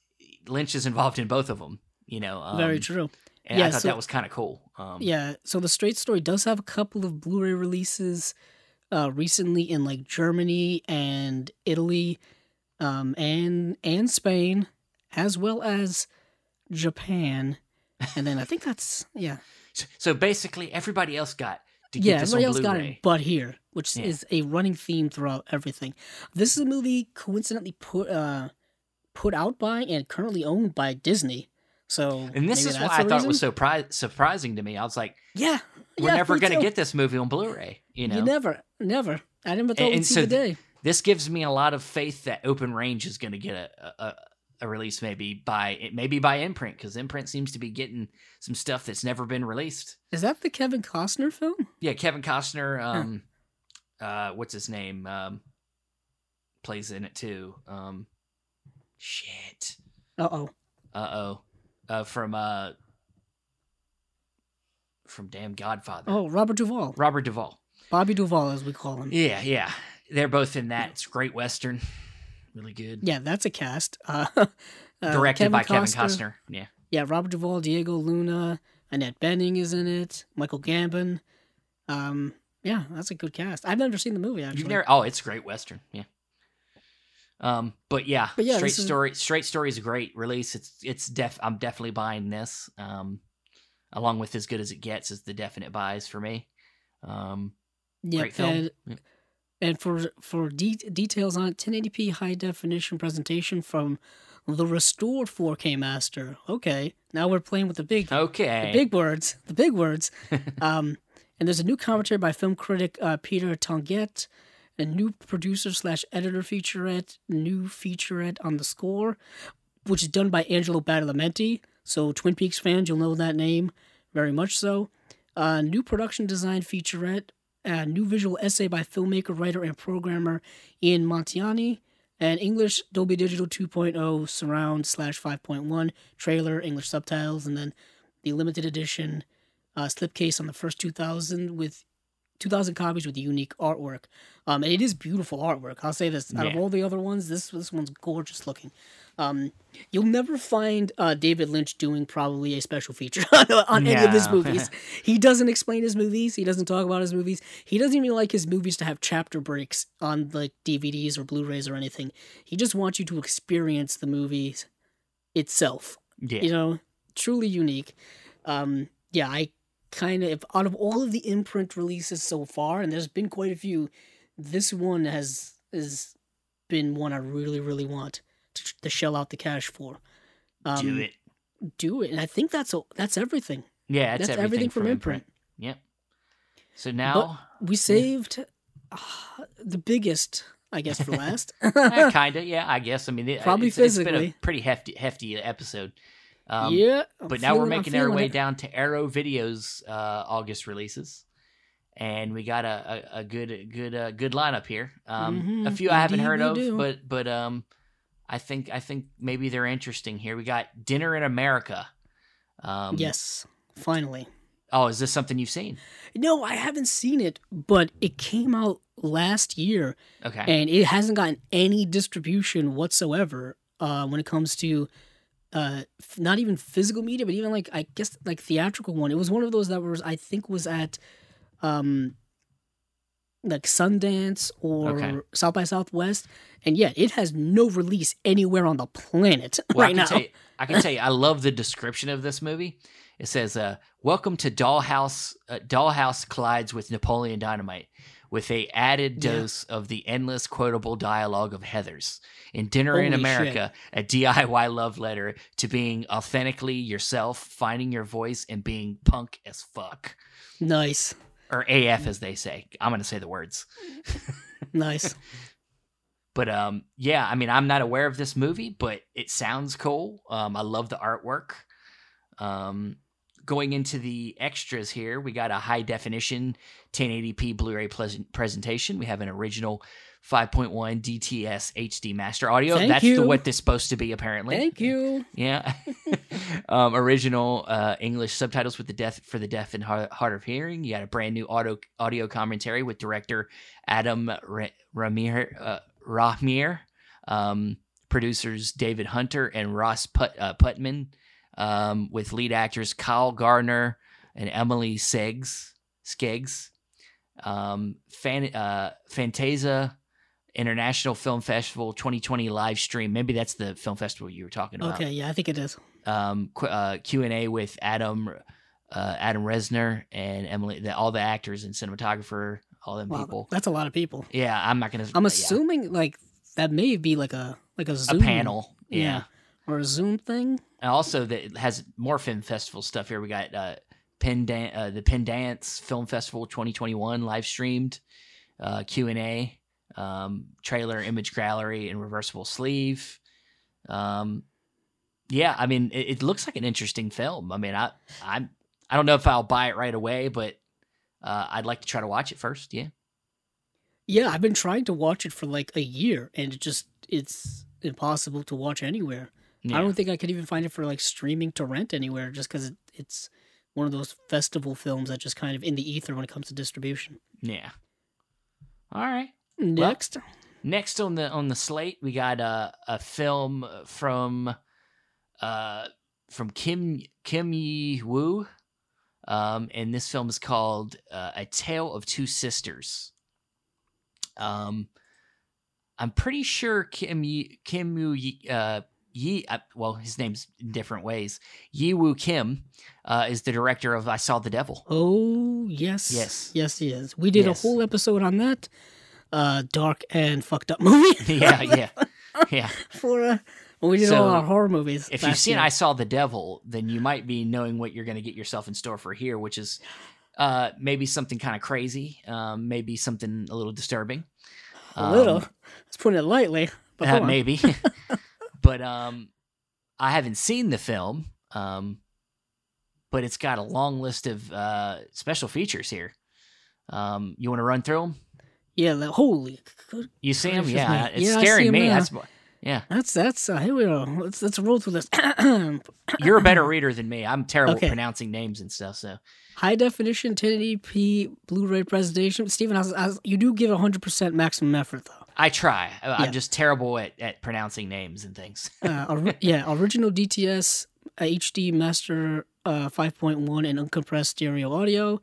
Lynch is involved in both of them. You know, um, Very true. And I Yeah, thought so- that was kind of cool. Um, Yeah, so the Straight Story does have a couple of Blu-ray releases uh, recently in like Germany and Italy, um, and and Spain, as well as Japan, and then I think that's yeah, So, so basically, everybody else got to get yeah. this Everybody else got Blu-ray. it, but here, which Yeah. is a running theme throughout everything. This is a movie coincidentally put uh put out by and currently owned by Disney. So And this is why I thought it reason? was so pri- surprising to me. I was like, yeah. we're yeah, never going to get this movie on Blu-ray. You know, You never, never. I never thought And- we'd see so the day. this gives me a lot of faith that Open Range is going to get a, a a release maybe by maybe by Imprint because Imprint seems to be getting some stuff that's never been released. Is that the Kevin Costner film? Yeah, Kevin Costner, um, uh, what's his name, um, plays in it too. Um, shit. Uh oh. Uh oh. Uh, from uh, from damn Godfather. Oh, Robert Duvall. Robert Duvall. Bobby Duvall, as we call him. Yeah, yeah. They're both in that. It's great western. Really good. Yeah, that's a cast. Uh, uh, Directed by Kevin Costner. Yeah. Yeah, Robert Duvall, Diego Luna, Annette Bening is in it. Michael Gambon. Um, yeah, that's a good cast. I've never seen the movie actually. You've never Oh, it's great western. Yeah. Um, but yeah, But yeah, straight this is- story. Straight story is a great release. It's it's def. I'm definitely buying this. Um, along with as good as it gets is the definite buys for me. Um, great film. And, and for for de- details on it, 1080p high definition presentation from the restored 4K master. Okay, now we're playing with the big okay. the big words, the big words. um, and there's a new commentary by film critic uh, Peter Tonguette, a new producer slash editor featurette, new featurette on the score, which is done by Angelo Badalamenti. So Twin Peaks fans, you'll know that name very much so. Uh, new production design featurette, a new visual essay by filmmaker, writer, and programmer Ian Mantgani, and English Dolby Digital 2.0 surround slash 5.1 trailer, English subtitles, and then the limited edition uh, slipcase on the first 2000 with 2,000 copies with unique artwork. Um, and it is beautiful artwork. I'll say this: out of all the other ones, this this one's gorgeous looking. Um, you'll never find uh, David Lynch doing probably a special feature on, on any of his movies. he doesn't explain his movies. He doesn't talk about his movies. He doesn't even like his movies to have chapter breaks on like DVDs or Blu-rays or anything. He just wants you to experience the movies itself Yeah. you know, truly unique. Um, yeah, I kind of out of all of the imprint releases so far, and there's been quite a few, this one has has been one I really really want to, to shell out the cash for. Um, Do it. do it, and I think that's a, that's everything. Yeah, that's, everything, everything from, from imprint. Yep. So now, We saved uh, the biggest, I guess, for last. eh, kind of, yeah, I guess. I mean, it, Probably it's, it's been a physically. pretty hefty, hefty episode. Um, yeah, I'm but now we're making our way it. down to Arrow Video's uh, August releases, and we got a, a, a good good uh, good lineup here. Um, a Mhm, few I haven't heard of, do. but but um, I think I think maybe they're interesting here. We got Dinner in America. Um, Yes, finally. Oh, is this something you've seen? No, I haven't seen it, but it came out last year Okay. and it hasn't gotten any distribution whatsoever uh, when it comes to uh, not even physical media, but even like I guess like theatrical one. It was one of those that was I think was at um, like Sundance or Okay. South by Southwest, and yet it has no release anywhere on the planet Well, right I now. can Tell you, I can tell you, I love the description of this movie. It says, uh, "Welcome to Dollhouse. Uh, Dollhouse collides with Napoleon Dynamite." With a added Yeah. dose of the endless quotable dialogue of Heathers in Dinner in Holy America, a DIY love letter to being authentically yourself, finding your voice, and being punk as fuck, nice, or AF as they say. I'm gonna say the words. nice. But um, yeah, I mean, I'm not aware of this movie, but it sounds cool. Um, I love the artwork. Um, going into the extras here, we got a high definition 1080p Blu-ray presentation. We have an original 5.1 DTS HD master audio. Thank That's the, what this supposed to be, apparently. Thank you. Yeah. um, original uh, English subtitles with the deaf for the deaf and hard, hard of hearing. You got a brand new audio audio commentary with director Adam Ra- Ramir uh, Rahmir, um, producers David Hunter and Ross Put, uh, Putman, um, with lead actors Kyle Gardner and Emily Seggs Skeggs. Um, Fan, uh, Fantasia International Film Festival 2020 live stream. Maybe that's the film festival you were talking about Okay, yeah, I think it is. um, qu- uh, Q and A with Adam, uh, Adam Resner and Emily, the, all the actors and cinematographer, all them Wow, people. that's a lot of people. Yeah, I'm not gonna. I'm yeah, assuming like that may be like a like a Zoom, a panel. Yeah. yeah. or a Zoom thing. And also that has more film festival stuff here. We got uh, Penn Dan- uh, the Penn Dance Film Festival 2021 live streamed, uh, Q and A, um, trailer, image gallery, and reversible sleeve. Um, yeah, I mean, it, it looks like an interesting film. I mean, I I'm I don't know if I'll buy it right away, but uh, I'd like to try to watch it first. Yeah. Yeah, I've been trying to watch it for like a year, and it just it's impossible to watch anywhere. Yeah. I don't think I could even find it for like streaming to rent anywhere, just because it, it's one of those festival films that just kind of in the ether when it comes to distribution. Yeah. All right. Next, Next on the on the slate, we got a a film from uh from Kim Kim Yi Woo, um, and this film is called uh, A Tale of Two Sisters. Um, I'm pretty sure Kim Yi, Kim Woo uh, Yi uh, well his name's in different ways. Yi Woo Kim uh, is the director of I Saw the Devil. oh yes, Yes. yes, he is. We did Yes. a whole episode on that uh, dark and fucked up movie. yeah, yeah, yeah. for uh, we did So, all our horror movies. if you've seen year. I Saw the Devil, then you might be knowing what you're going to get yourself in store for here, which is uh, maybe something kind of crazy, um, maybe something a little disturbing. a little, Um, let's put it lightly, but uh, maybe. but um, I haven't seen the film, um, but it's got a long list of uh, special features here. Um, you want to run through them? Yeah, like, holy. You see them? Yeah, me. it's Yeah, scaring me. now. That's Yeah, That's that's uh, here we go. Let's let's roll through this. you're a better reader than me. I'm terrible Okay. at pronouncing names and stuff. So High definition 1080p Blu-ray presentation. Stephen, I was, I was- you do give 100% maximum effort though. I try. I- Yeah. I'm just terrible at, at pronouncing names and things. Uh, ori- yeah, original DTS uh, HD Master uh, 5.1 and uncompressed stereo audio.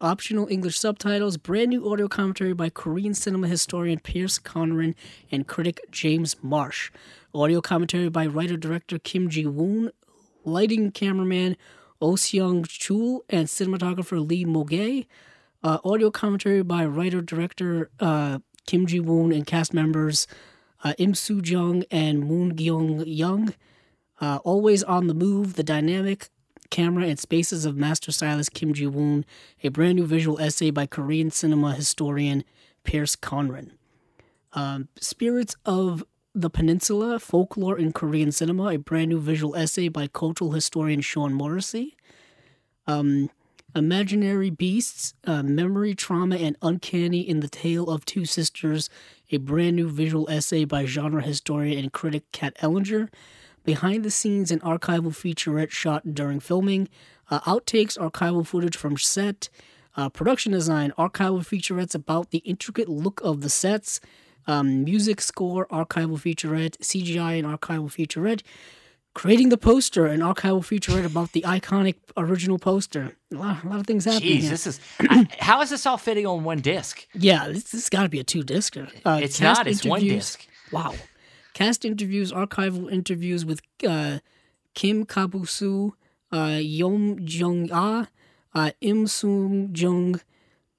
Optional English subtitles. Brand new audio commentary by Korean cinema historian Pierce Conran and critic James Marsh. Audio commentary by writer director Kim Ji Woon. Lighting cameraman Oh Seung Chul and cinematographer Lee Mogae. Uh, audio commentary by writer director uh, Kim Ji Woon and cast members uh, Im Soo Jung and Moon Gyung Young. Uh, always on the move, the dynamic camera and spaces of master stylist Kim Ji Woon. A brand new visual essay by Korean cinema historian Pierce Conran. Um, Spirits of the Peninsula, Folklore in Korean Cinema, a brand new visual essay by cultural historian Sean Morrissey. Um, Imaginary Beasts, uh, Memory, Trauma, and Uncanny in the Tale of Two Sisters, a brand new visual essay by genre historian and critic Kat Ellinger. Behind the scenes, and archival featurette shot during filming. Uh, outtakes, archival footage from set. Uh, production design, archival featurettes about the intricate look of the sets. Um, music score, archival featurette. CGI, and archival featurette creating the poster, an archival featurette about the iconic original poster. A lot, a lot of things happening. Jeez, here. this is I, how is this all fitting on one disc? yeah, this, this got to be a two discer. Uh, it's not. It's one disc. Wow. Cast interviews, archival interviews with uh, Kim Kabusu, uh, Yom Jung Ah, uh, Im Sung Jung,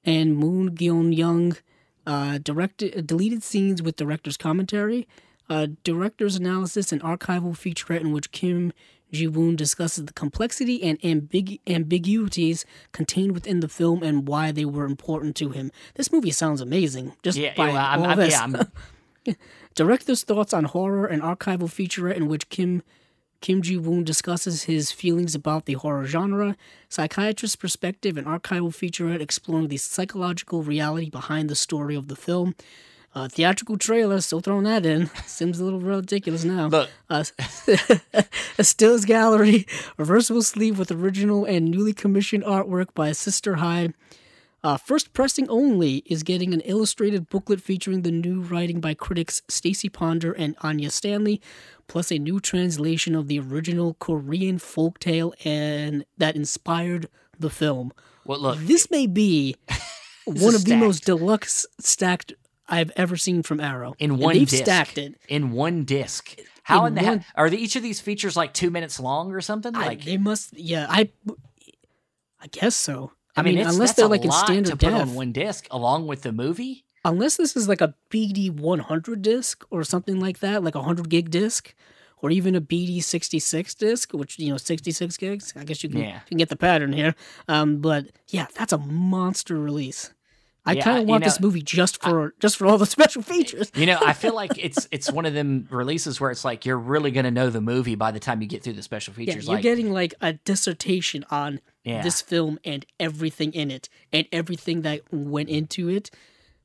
and Moon Gyeon Young. Uh, directed, deleted scenes with director's commentary, uh, director's analysis, and archival featurette in which Kim Ji Woon discusses the complexity and ambig- ambiguities contained within the film and why they were important to him. This movie sounds amazing. Just Yeah, by well, all I'm, this. yeah, Director's thoughts on horror, an archival featurette in which Kim Kim Ji Woon discusses his feelings about the horror genre. Psychiatrist's perspective, an archival featurette exploring the psychological reality behind the story of the film. Uh, theatrical trailer, still throwing that in. Seems a little ridiculous now. look. Uh, a stills gallery, reversible sleeve with original and newly commissioned artwork by Sister Hyde. Uh, first pressing only is getting an illustrated booklet featuring the new writing by critics Stacie Ponder and Anya Stanley, plus a new translation of the original Korean folktale and that inspired the film. Well, look. This may be one of the most deluxe stacked I've ever seen from Arrow. in And one they've disc. stacked it. in one disc. How in, In the one- heck are the, each of these features like two minutes long or something? I, Like, they must, yeah. I, I guess so. I, I mean, unless they're like in standard to on one disc along with the movie. unless this is like a BD 100 disc or something like that, like a 100 gig disc, or even a BD 66 disc, which you know 66 gigs. I guess you can, Yeah. you can get the pattern here. Um, but yeah, that's a monster release. I Yeah, kind I- of you want know, this movie just for just for all the special features. You know, I feel like it's it's one of them releases where it's like you're really gonna know the movie by the time you get through the special features. Yeah, you're like, getting like a dissertation on yeah, this film and everything in it and everything that went into it.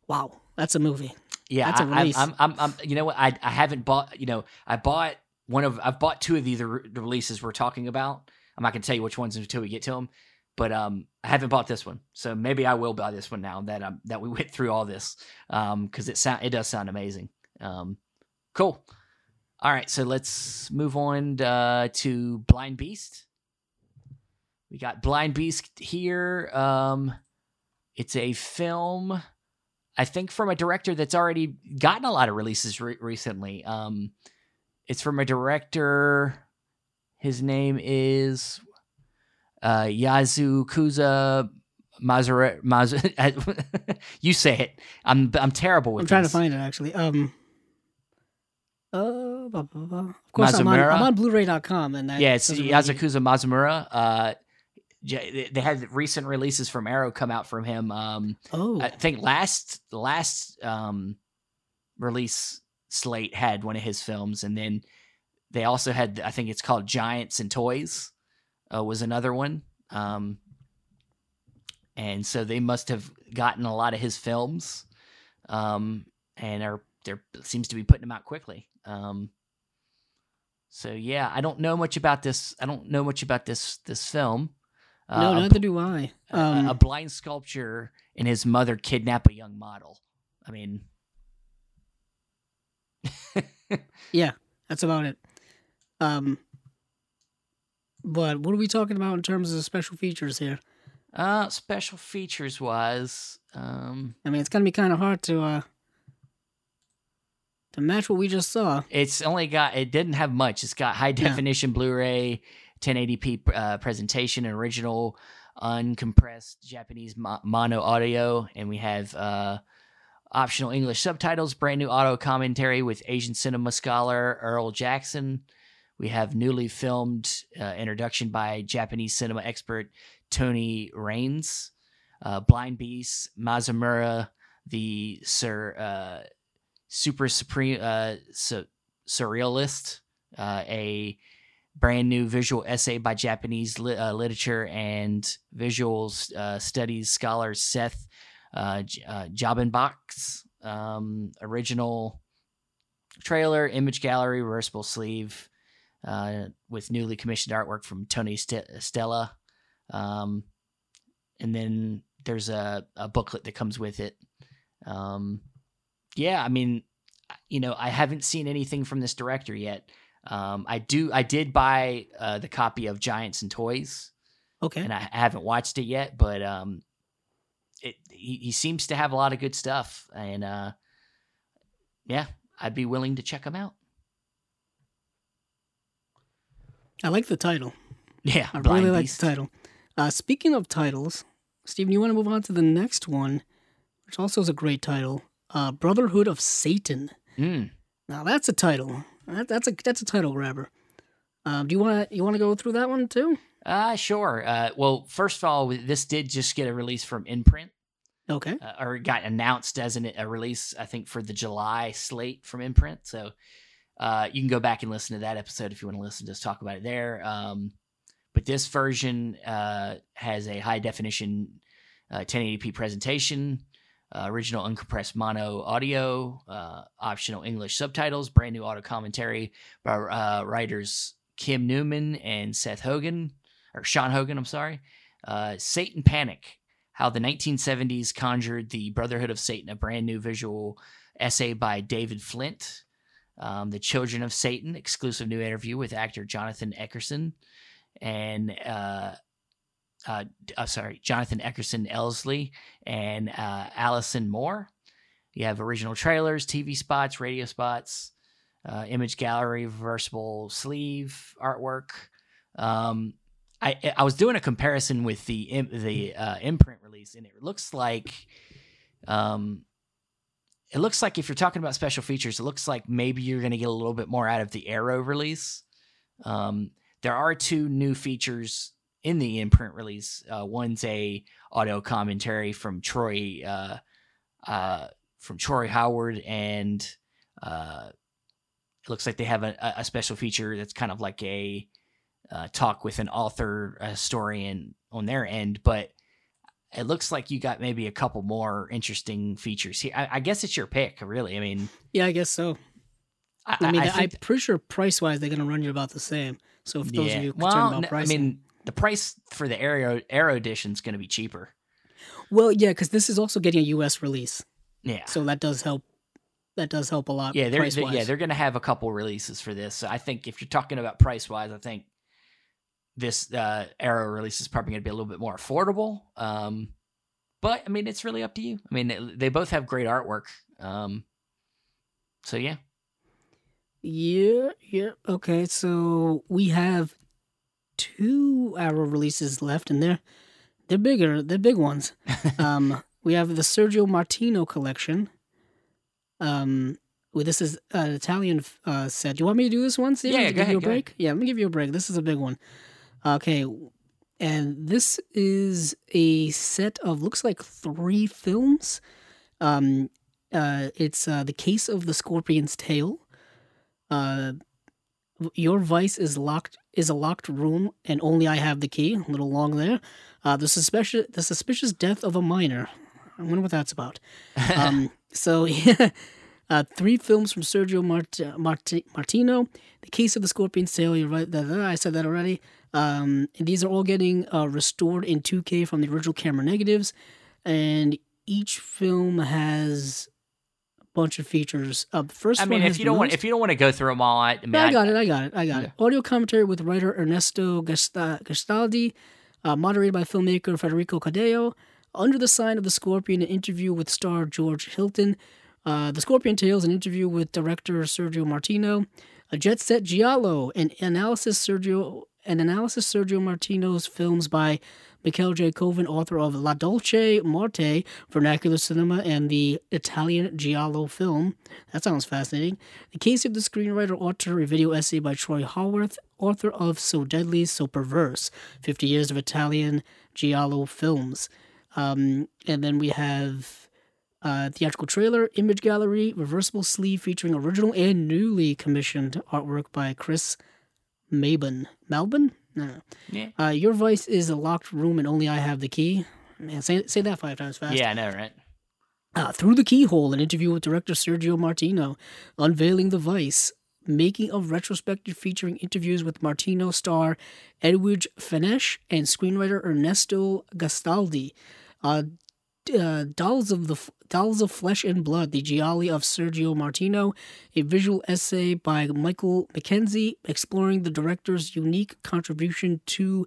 Wow, that's a movie. yeah. that's a I, release. I'm, I'm, I'm, you know what? I, I haven't bought. You know, I bought one of. I've bought two of the, the releases we're talking about. I'm not gonna tell you which ones until we get to them. But um, I haven't bought this one, so maybe I will buy this one now that um that we went through all this um because it sound it does sound amazing. Um, cool. All right, so let's move on uh, to Blind Beast. We got Blind Beast here. Um, it's a film, I think, from a director that's already gotten a lot of releases re- recently. Um, it's from a director. His name is uh, Yazukuza Mazure. Mazu- you say it. I'm I'm terrible with. I'm trying to find it actually. Um. Uh, blah, blah, blah. Of course, I'm on, I'm on Blu-ray.com, and that yeah, it's really- Masumura. Uh, they- they had recent releases from Arrow come out from him. Um, Oh, I think last last um, release slate had one of his films, and then they also had I think it's called Giants and Toys uh, was another one. Um, and so they must have gotten a lot of his films, um, and are there seems to be putting them out quickly. Um, so yeah, I don't know much about this. I don't know much about this this film. no, Uh, a neither do I. a- Um, a blind sculpture and his mother kidnap a young model. I mean, yeah, that's about it. Um, but what are we talking about in terms of special features here? uh, special features wise, um, I mean, it's gonna be kind of hard to uh to match what we just saw. it's only got it didn't have much. It's got high Yeah. definition Blu-ray, 1080p uh, presentation, original uncompressed Japanese mo- mono audio, and we have uh, optional English subtitles. Brand new auto commentary with Asian cinema scholar Earl Jackson. We have newly filmed uh, introduction by Japanese cinema expert Tony Rayns. Uh, Blind Beast, Mazamura, the Sir uh, Super Supreme uh, su- Surrealist, uh, a brand new visual essay by Japanese li- uh, literature and visual studies scholar Seth uh, J- Jobbenbach's um, original trailer, image gallery, reversible sleeve, uh, with newly commissioned artwork from Tony St- Stella. Um, and then there's a, a booklet that comes with it. Um, yeah, I mean, you know, I haven't seen anything from this director yet. Um, I do, I did buy uh, the copy of Giants and Toys, Okay. and I haven't watched it yet, but um, it he, he seems to have a lot of good stuff, and uh, yeah, I'd be willing to check him out. I like the title. Yeah, I really like the title. Uh, speaking of titles, Steven, you want to move on to the next one, which also is a great title. Uh, Brotherhood of Satan. Mm. Now that's a title. That, that's a that's a title grabber. Um, do you want to you want to go through that one too? Uh, sure. Uh, well, first of all, this did just get a release from Imprint. Okay. uh, or got announced as an, a release, I think, for the July slate from Imprint. So uh, you can go back and listen to that episode if you want to listen to us talk about it there. Um, but this version uh, has a high definition uh, 1080p presentation, uh, original uncompressed mono audio, uh, optional English subtitles, brand new auto commentary by uh, writers Kim Newman and Seth Hogan, or Sean Hogan, I'm sorry. Uh, Satan Panic how the 1970s conjured the Brotherhood of Satan, a brand new visual essay by David Flint. Um, the Children of Satan, exclusive new interview with actor Jonathan Eckerson and uh, uh, uh, sorry, Jonathan Eckerson Elsley and uh, Allison Moore. You have original trailers, TV spots, radio spots, uh, image gallery, reversible sleeve artwork. Um, I I was doing a comparison with the the uh, imprint release, and it looks like, um, it looks like if you're talking about special features, it looks like maybe you're going to get a little bit more out of the Arrow release. Um, there are two new features in the imprint release. Uh, one's a audio commentary from Troy, uh, uh, from Troy Howarth, and uh, it looks like they have a, a special feature that's kind of like a uh, talk with an author, a historian on their end, but it looks like you got maybe a couple more interesting features here. I, I guess it's your pick, really. I mean, Yeah, I guess so. I, I mean, I am pretty sure price wise they're gonna run you about the same. So if those yeah. of you concerned well, about n- I pricing, mean, the price for the Arrow Arrow edition is going to be cheaper. well, yeah, because this is also getting a U.S. release, Yeah, so that does help. That does help a lot. yeah, they're, they- wise. yeah they're going to have a couple releases for this. So I think if you're talking about price wise, I think this uh, Arrow release is probably going to be a little bit more affordable. Um, but I mean, it's really up to you. I mean, it- they both have great artwork. Um, so yeah, Yeah, yeah. Okay, so we have two Arrow releases left, and they're they're bigger. They're big ones. um, we have the Sergio Martino collection. Um, well, this is an Italian uh, set. Do you want me to do this one? Yeah, to go give you a ahead, go ahead. break. Yeah, let me give you a break. This is a big one. Okay, and this is a set of looks like three films. Um, uh, it's uh, the case of the Scorpion's tail. Uh, your vice is locked is a locked room, and only I have the key. A little long there. Uh, the suspicious the suspicious death of a minor. I wonder what that's about. Um, so yeah, Uh, three films from Sergio Mart- Mart- Martino. The Case of the Scorpion's Tail. You're right. I said that already. Um, these are all getting uh, restored in 2K from the original camera negatives, and each film has a bunch of features. Uh, first, I mean, if you don't want, if you don't want to go through them all, I, mean, I, I got it. I got it. I got yeah. it. Audio commentary with writer Ernesto Gastaldi, uh, moderated by filmmaker Federico Caddeo. Under the Sign of the Scorpion, an interview with star George Hilton. Uh, the Scorpion Tales, an interview with director Sergio Martino. A Jet Set Giallo, an analysis Sergio an analysis Sergio Martino's films by Mikel J. Koven, author of La Dolce Morte, Vernacular Cinema, and the Italian Giallo film. That sounds fascinating. The Case of the Screenwriter, author, a video essay by Troy Howarth, author of So Deadly, So Perverse, 50 Years of Italian Giallo Films. Um, and then we have uh, theatrical trailer, image gallery, reversible sleeve featuring original and newly commissioned artwork by Chris Malbon. Melbourne? No. Yeah. Uh, your voice is a locked room and only I have the key. Man, say, say that five times fast. Yeah, I know, right? Uh, through the keyhole, an interview with director Sergio Martino, unveiling the vice, making of retrospective featuring interviews with Martino star Edwidge Fenech and screenwriter Ernesto Gastaldi. Uh, uh, Dolls of the Dolls of Flesh and Blood, the Gialli of Sergio Martino, a visual essay by Michael McKenzie exploring the director's unique contribution to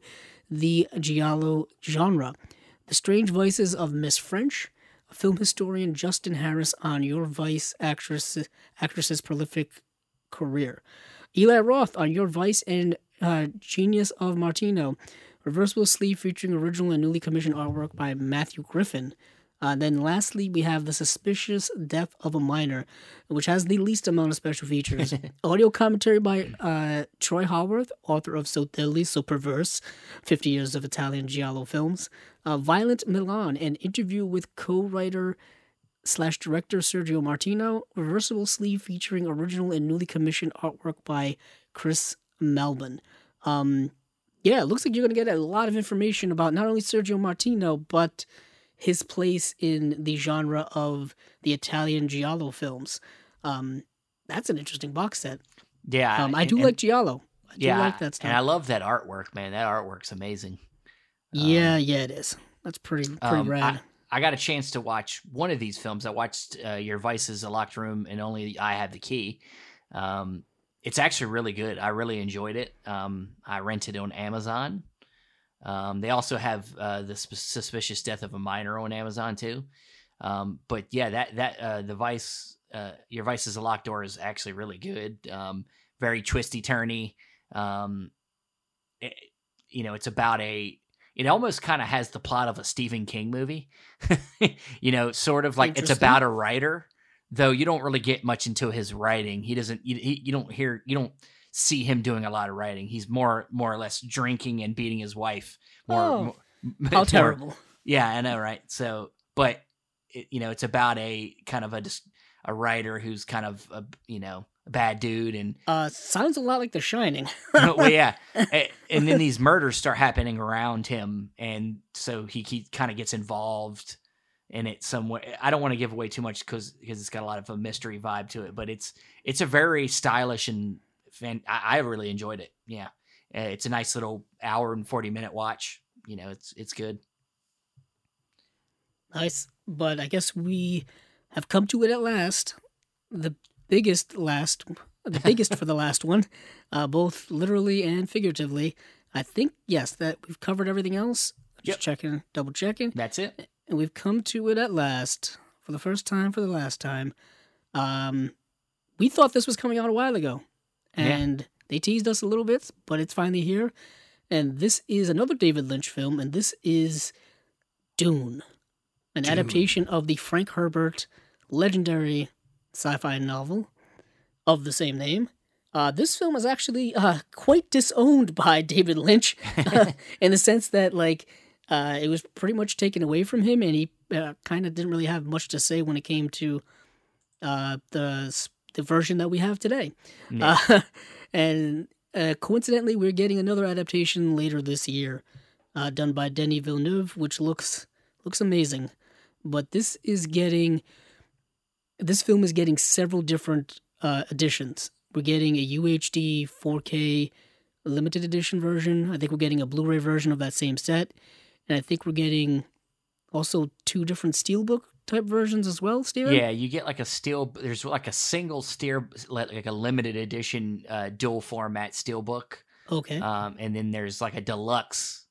the giallo genre. The Strange Vices of Miss Fenech, film historian Justin Harris on your Vice actress actress's prolific career. Eli Roth on your Vice and uh, Genius of Martino. Reversible sleeve featuring original and newly commissioned artwork by Matthew Griffin. Uh, then lastly, we have The Suspicious Death of a Minor, which has the least amount of special features. Audio commentary by uh, Troy Howarth, author of So Deadly, So Perverse, 50 Years of Italian Giallo Films. Uh, Violent Milan, an interview with co-writer slash director Sergio Martino. Reversible sleeve featuring original and newly commissioned artwork by Chris Melbourne. Um, yeah, it looks like you're going to get a lot of information about not only Sergio Martino, but his place in the genre of the Italian Giallo films. Um, that's an interesting box set. Yeah. Um, I do and, like Giallo. I do yeah, like that stuff. And I love that artwork, man. That artwork's amazing. Yeah, um, yeah, it is. That's pretty pretty um, rad. I, I, got a chance to watch one of these films. I watched uh, Your Vices, A Locked Room, and Only I Have the Key. Um, it's actually really good. I really enjoyed it. Um, I rented it on Amazon. Um, they also have uh, the suspicious death of a minor on Amazon too. Um, but yeah, that that uh, the Vice, uh, your Vice is a locked door is actually really good. Um, very twisty turny. Um, it, you know, it's about a. It almost kind of has the plot of a Stephen King movie. you know, sort of like it's about a writer though you don't really get much into his writing. He doesn't. You, he, you don't hear. You don't see him doing a lot of writing. He's more more or less drinking and beating his wife. More, oh, more how more, terrible. Yeah, I know, right? So, but it, you know, it's about a kind of a just a writer who's kind of a you know a bad dude and uh sounds a lot like The Shining. well, yeah, and then these murders start happening around him, and so he, he kind of gets involved in it somewhere. I don't want to give away too much because because it's got a lot of a mystery vibe to it, but it's it's a very stylish and fan. I, I really enjoyed it. Yeah, uh, it's a nice little hour and forty minute watch. You know, it's it's good. Nice, but I guess we have come to it at last. The biggest last, the biggest for the last one, uh, both literally and figuratively. I think yes, that we've covered everything else. Just yep. checking, double checking. That's it and we've come to it at last for the first time for the last time. Um, we thought this was coming out a while ago, and yeah. they teased us a little bit, but it's finally here. And this is another David Lynch film, and this is Dune, an Dune. adaptation of the Frank Herbert legendary sci-fi novel of the same name. Uh, this film is actually uh, quite disowned by David Lynch, in the sense that like uh, it was pretty much taken away from him, and he uh, kind of didn't really have much to say when it came to uh, the the version that we have today. Uh, and uh, coincidentally, we're getting another adaptation later this year, uh, done by Denis Villeneuve, which looks looks amazing. But this is getting this film is getting several different uh, editions. We're getting a UHD 4K limited edition version. I think we're getting a Blu-ray version of that same set, and I think we're getting also two different steelbook type versions as well. Steven? Yeah, you get like a steel. There's like a single steer, like a limited edition uh, dual format steelbook. Okay. Um, and then there's like a deluxe,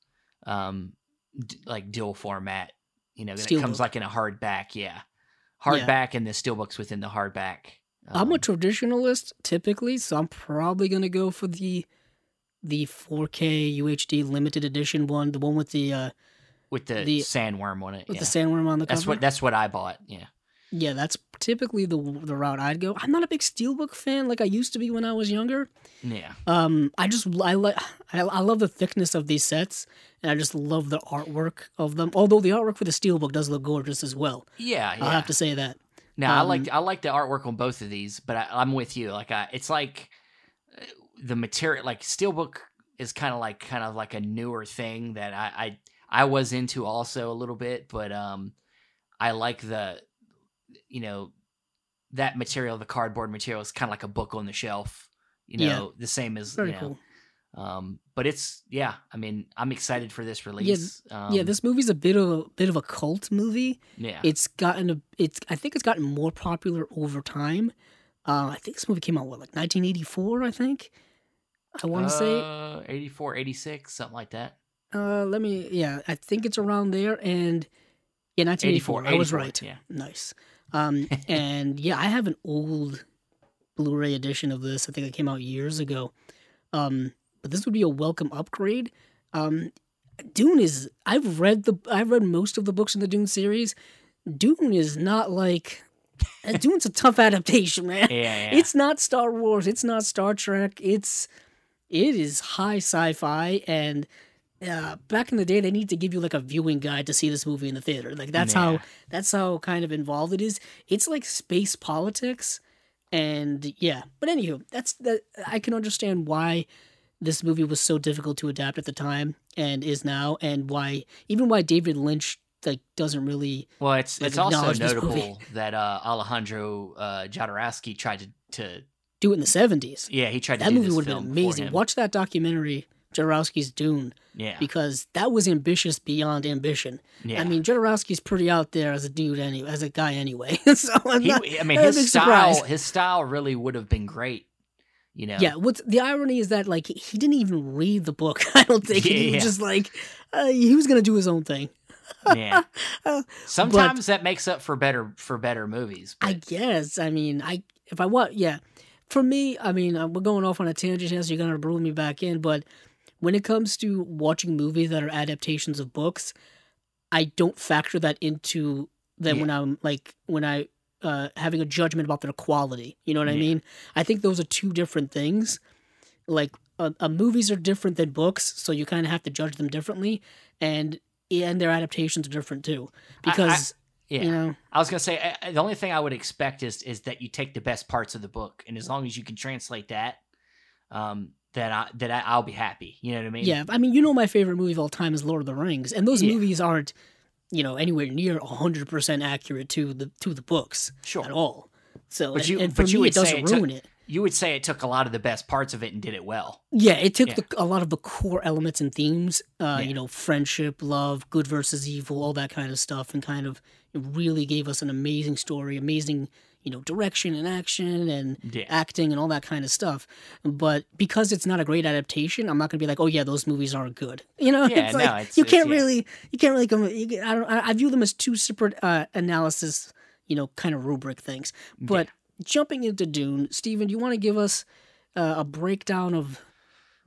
um, d- like dual format. You know, that comes like in a hardback. Yeah, hardback and the steelbooks within the hardback. I'm a Um, traditionalist typically, so I'm probably gonna go for the the 4K UHD limited edition one, the one with the uh with the, the- sandworm on it. with Yeah. the sandworm on the cover. that's what that's what I bought. Yeah. yeah, that's typically the the route I'd go. I'm not a big steelbook fan like I used to be when I was younger. Yeah. Um, I just I like I, I love the thickness of these sets, and I just love the artwork of them. Although the artwork for the steelbook does look gorgeous as well. Yeah. Yeah. I'll have to say that. No, I Um, like I like the artwork on both of these, but I, I'm with you. Like, I, it's like the material, like steelbook, is kind of like kind of like a newer thing that I, I I was into also a little bit, but um, I like the, you know, that material, the cardboard material is kind of like a book on the shelf. You Yeah. know, the same as Very you know, cool. um, but it's yeah. I mean, I'm excited for this release. um, yeah, this movie's a bit of a bit of a cult movie. yeah. It's gotten a it's I think it's gotten more popular over time. Uh, I think this movie came out what like 1984. I think. I want to say. uh, 84, 86, something like that. Uh, let me. Yeah, I think it's around there. And yeah, 1984. 84, I was 84, right. Yeah. Nice. Um, and yeah, I have an old Blu-ray edition of this. I think it came out years ago. Um, but this would be a welcome upgrade. Um, Dune is. I've read the. I've read most of the books in the Dune series. Dune is not like. Dune's a tough adaptation, man. Yeah, yeah. It's not Star Wars. It's not Star Trek. It's it is high sci-fi and uh, back in the day they need to give you like a viewing guide to see this movie in the theater. Like that's Yeah. how that's how kind of involved it is. It's like space politics and yeah. But anywho, that's that I can understand why this movie was so difficult to adapt at the time and is now and why even why David Lynch like doesn't really Well, it's like, it's also notable that uh, Alejandro uh, Jodorowsky tried to, to do it in the 70s. yeah he tried to That movie would have been amazing. Watch that documentary, Jodorowsky's Dune, yeah because that was ambitious beyond ambition. yeah. I mean, Jodorowsky's pretty out there as a dude, anyway, as a guy, anyway. so I'm he, not, I mean his style surprise. his style really would have been great. You know. yeah. What's the irony is that like he didn't even read the book. I don't think Yeah, he was yeah. just like uh, he was gonna do his own thing. yeah. Uh, Sometimes that makes up for better for better movies. I guess. I mean, I if I want, yeah. For me, I mean, uh, we're going off on a tangent here, so you're gonna bring me back in. But when it comes to watching movies that are adaptations of books, I don't factor that into them Yeah. when I'm like when I uh, having a judgment about their quality. You know what I mean? I think those are two different things. Like, uh, uh, movies are different than books, so you kind of have to judge them differently, and and their adaptations are different too. Because yeah. you know, I was gonna say uh, the only thing I would expect is is that you take the best parts of the book, and as long as you can translate that, um, that I that I, I'll be happy. You know what I mean? Yeah, I mean, you know, my favorite movie of all time is Lord of the Rings, and those Yeah. movies aren't, you know, anywhere near hundred percent accurate to the to the books Sure. at all. So, But you- and for but you me, it doesn't it took- ruin it. You would say it took a lot of the best parts of it and did it well. Yeah, it took Yeah. The, a lot of the core elements and themes, uh, Yeah. you know, friendship, love, good versus evil, all that kind of stuff, and kind of it really gave us an amazing story, amazing, you know, direction and action and Yeah. acting and all that kind of stuff. But because it's not a great adaptation, I'm not gonna be like, oh yeah, those movies aren't good. You know, Yeah, it's no, like it's- you it's- can't yeah. really, you can't really come. You, I don't. I, I view them as two separate uh, analysis, you know, kind of rubric things. But jumping into Dune, Steven, do you want to give us uh, a breakdown of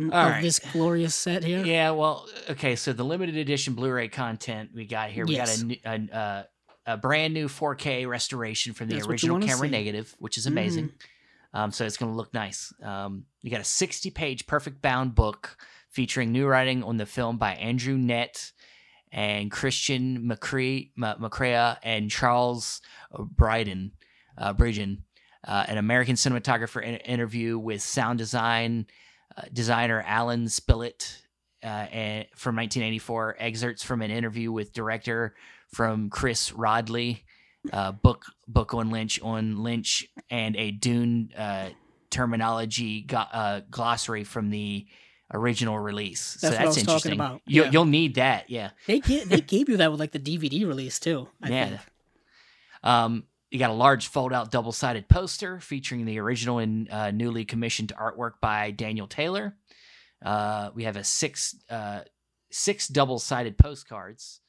of All right. this glorious set here? Yeah, well, okay. So the limited edition Blu-ray content we got here, we Yes. got a, a, uh, a brand new 4K restoration from the That's original camera see. negative, which is amazing. Mm-hmm. Um, so it's going to look nice. Um, we got a 60-page perfect bound book featuring new writing on the film by Andrew Nette and Christian McCree, M- McCrea and Charles Bryden, uh, Bridgen, uh, an American cinematographer in- interview with sound design uh, designer Alan Spillett uh, and, from 1984, excerpts from an interview with director from Chris Rodley, uh, book book on Lynch on Lynch and a Dune uh, terminology go- uh, glossary from the original release. That's so what I that's interesting. about. You'll, Yeah. you'll need that. Yeah. They gave, they gave you that with like the DVD release too. I Yeah. think. Um, you got a large fold-out double-sided poster featuring the original and uh, newly commissioned artwork by Daniel Taylor. Uh, we have a six uh, six double-sided postcards,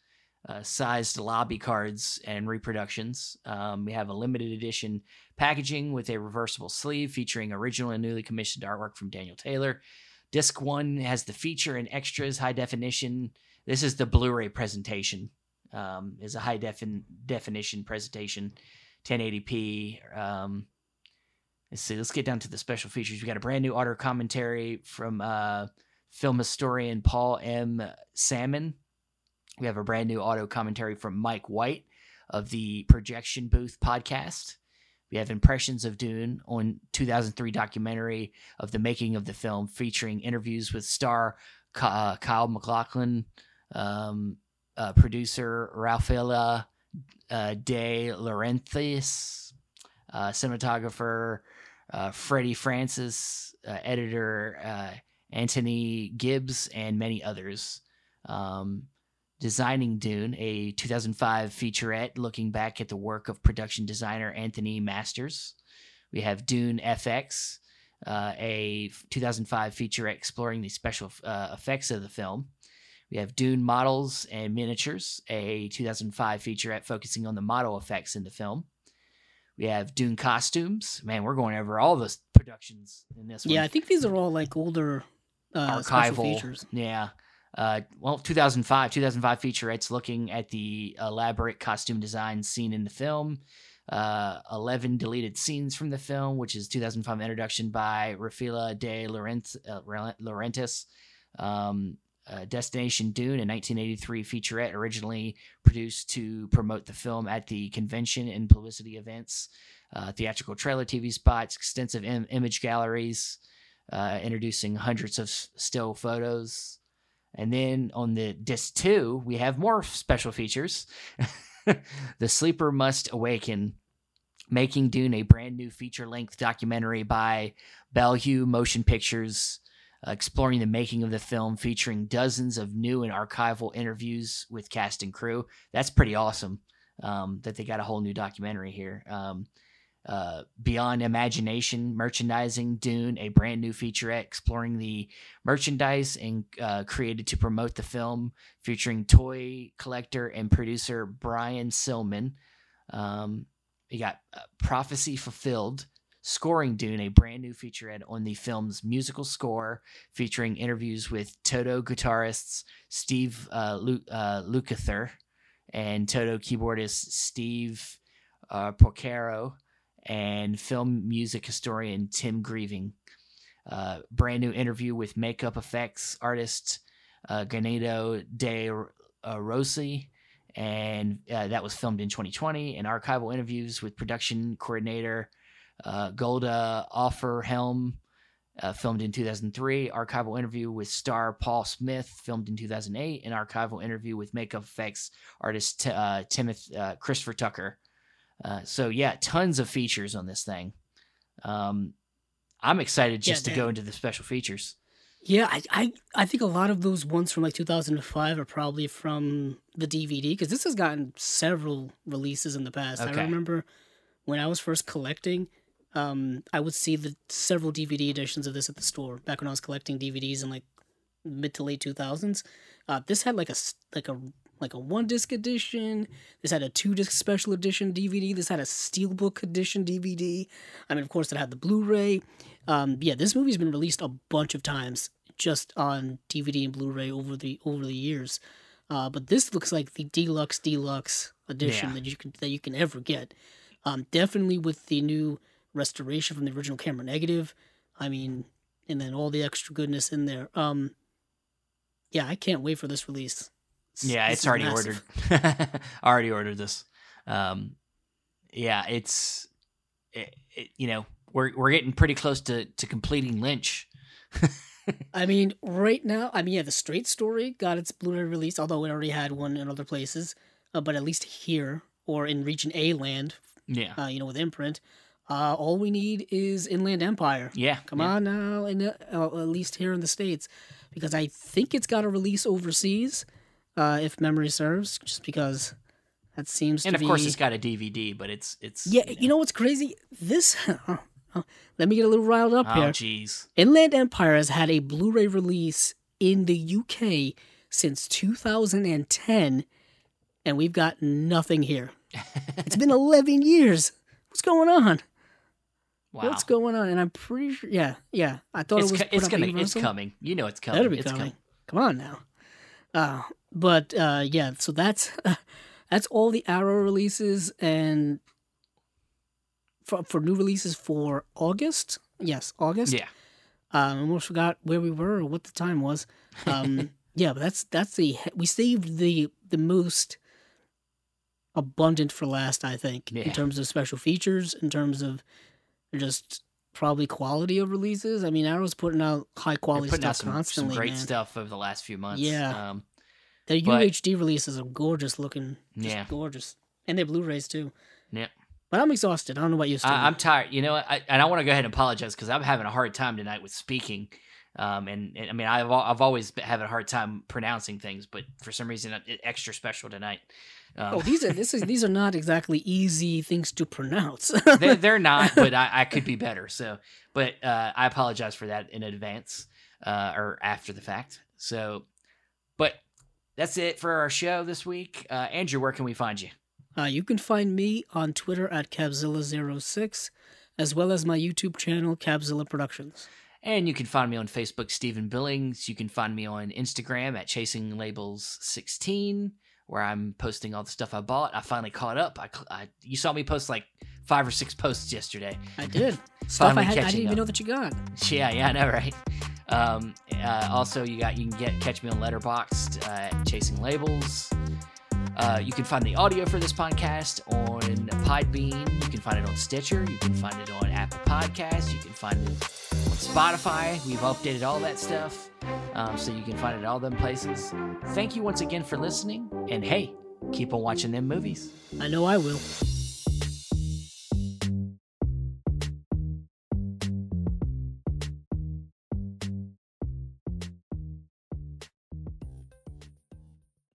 uh, sized lobby cards and reproductions. Um, we have a limited edition packaging with a reversible sleeve featuring original and newly commissioned artwork from Daniel Taylor. Disc one has the feature and extras, high definition. This is the Blu-ray presentation. Um, is a high defin- definition presentation, 1080p. Um, let's see. Let's get down to the special features. We got a brand new auto commentary from uh, film historian Paul M. Sammon. We have a brand new auto commentary from Mike White of the Projection Booth podcast. We have impressions of Dune on 2003 documentary of the making of the film, featuring interviews with star uh, Kyle MacLachlan, um, uh, producer Raffaella uh, De Laurentiis, uh, cinematographer uh, Freddie Francis, editor Anthony Gibbs, and many others. Um, Designing Dune, a 2005 featurette looking back at the work of production designer Anthony Masters. We have Dune FX, uh, a 2005 featurette exploring the special uh, effects of the film. We have Dune Models and Miniatures, a 2005 featurette focusing on the model effects in the film. We have Dune Costumes. Man, we're going over all the productions in this one Yeah, I think these are all like older uh, special archival. features. Yeah. Uh, well, 2005, 2005 featurettes looking at the elaborate costume design seen in the film. Uh, 11 deleted scenes from the film, which is 2005 introduction by Raffaella de Laurent- uh, Laurentiis. Um, uh, Destination Dune, a 1983 featurette originally produced to promote the film at the convention and publicity events, uh, theatrical trailer, TV spots, extensive Im- image galleries, uh, introducing hundreds of still photos. And then on the disc two, we have more special features. the Sleeper Must Awaken, making Dune a brand new feature length documentary by Ballyhoo Motion Pictures, uh, exploring the making of the film, featuring dozens of new and archival interviews with cast and crew. That's pretty awesome um, that they got a whole new documentary here. Um, uh, Beyond Imagination, Merchandising Dune, a brand new featurette exploring the merchandise and uh, created to promote the film, featuring toy collector and producer Brian Silman. Um, you got uh, Prophecy Fulfilled, Scoring Dune, a brand new featurette on the film's musical score, featuring interviews with Toto guitarists Steve uh, Lu- uh, Lukather and Toto keyboardist Steve uh, Porcaro and film music historian Tim Greiving. Uh, brand new interview with makeup effects artist uh, Ganado de uh, Rossi, and uh, that was filmed in 2020. And archival interviews with production coordinator uh, Golda Offenheim, uh, filmed in 2003. Archival interview with star Paul Smith, filmed in 2008. An archival interview with makeup effects artist uh, Timothy Christopher Tucker. Uh, so yeah, tons of features on this thing. Um, I'm excited Yeah, just to damn. go into the special features. Yeah, I, I I think a lot of those ones from like 2005 are probably from the DVD because this has gotten several releases in the past. Okay. I remember when I was first collecting, um, I would see the several DVD editions of this at the store back when I was collecting DVDs in like mid to late 2000s. Uh, this had like a like a like a one disc edition. This had a two disc special edition DVD. This had a steelbook edition DVD. I mean, of course, it had the Blu-ray. Um, yeah, this movie's been released a bunch of times just on DVD and Blu-ray over the over the years. Uh, but this looks like the deluxe deluxe edition Yeah. that you can that you can ever get. Um, definitely with the new restoration from the original camera negative. I mean, and then all the extra goodness in there. Um, yeah, I can't wait for this release. Yeah, this it's already massive. ordered. already ordered this. Um, yeah, it's it, it, you know we're we're getting pretty close to to completing Lynch. I mean, right now, I mean, yeah, the Straight Story got its Blu-ray release, although it already had one in other places. Uh, but at least here, or in Region A land, Yeah. uh, you know, with imprint. Uh, all we need is Inland Empire. yeah. Come yeah. on now, in uh, at least here in the states, because I think it's got a release overseas, uh, if memory serves. Just because that seems to be. And of be. course, it's got a DVD, but it's it's yeah, you know what's crazy? This. let me get a little riled up here. Oh, here. jeez. Inland Empire has had a Blu-ray release in the UK since 2010, and we've got nothing here. It's been 11 years. What's going on? Wow. What's going on? And I'm pretty sure. Yeah, yeah. I thought it's it was. co- it's gonna it's coming. You know it's coming. Be it's coming. Come on now. Uh, but uh, yeah, so that's that's all the Arrow releases and for for new releases for August. Yes, August. Yeah. Um, I almost forgot where we were or what the time was. Um, yeah, but that's that's the we saved the the most abundant for last. I think Yeah. in terms of special features, in terms of just probably quality of releases. I mean, Arrow's putting out high quality putting out stuff some, constantly. some great man. stuff over the last few months. Yeah. Um, Their But- UHD releases are gorgeous looking. Just Yeah. gorgeous. And their Blu-rays too. yeah. But I'm exhausted. I don't know what you're. I, I'm tired. You know. I, and I want to go ahead and apologize because I'm having a hard time tonight with speaking. Um, and, and I mean, I've I've always been having a hard time pronouncing things, but for some reason, extra special tonight. Um, oh, these are this is these are not exactly easy things to pronounce. they're, they're not, but I, I could be better. So, but uh, I apologize for that in advance uh, or after the fact. So, but that's it for our show this week. Uh, Andrew, where can we find you? Uh, you can find me on Twitter at Cabzilla06, as well as my YouTube channel, Cabzilla Productions. And you can find me on Facebook, Stephen Billings. You can find me on Instagram at Chasing Labels 16, where I'm posting all the stuff I bought. I finally caught up. I, I you saw me post like five or six posts yesterday. I did. Stuff I, had, I didn't even up. know that you got. Yeah, yeah, I know, right? Um, uh, also, you got you can get catch me on Letterboxd uh, at Chasing Labels. Uh, you can find the audio for this podcast on Podbean. You can find it on Stitcher. You can find it on Apple Podcasts. You can find it Spotify. We've updated all that stuff, um, so you can find it all them places. Thank you once again for listening, and hey, keep on watching them movies. I know I will.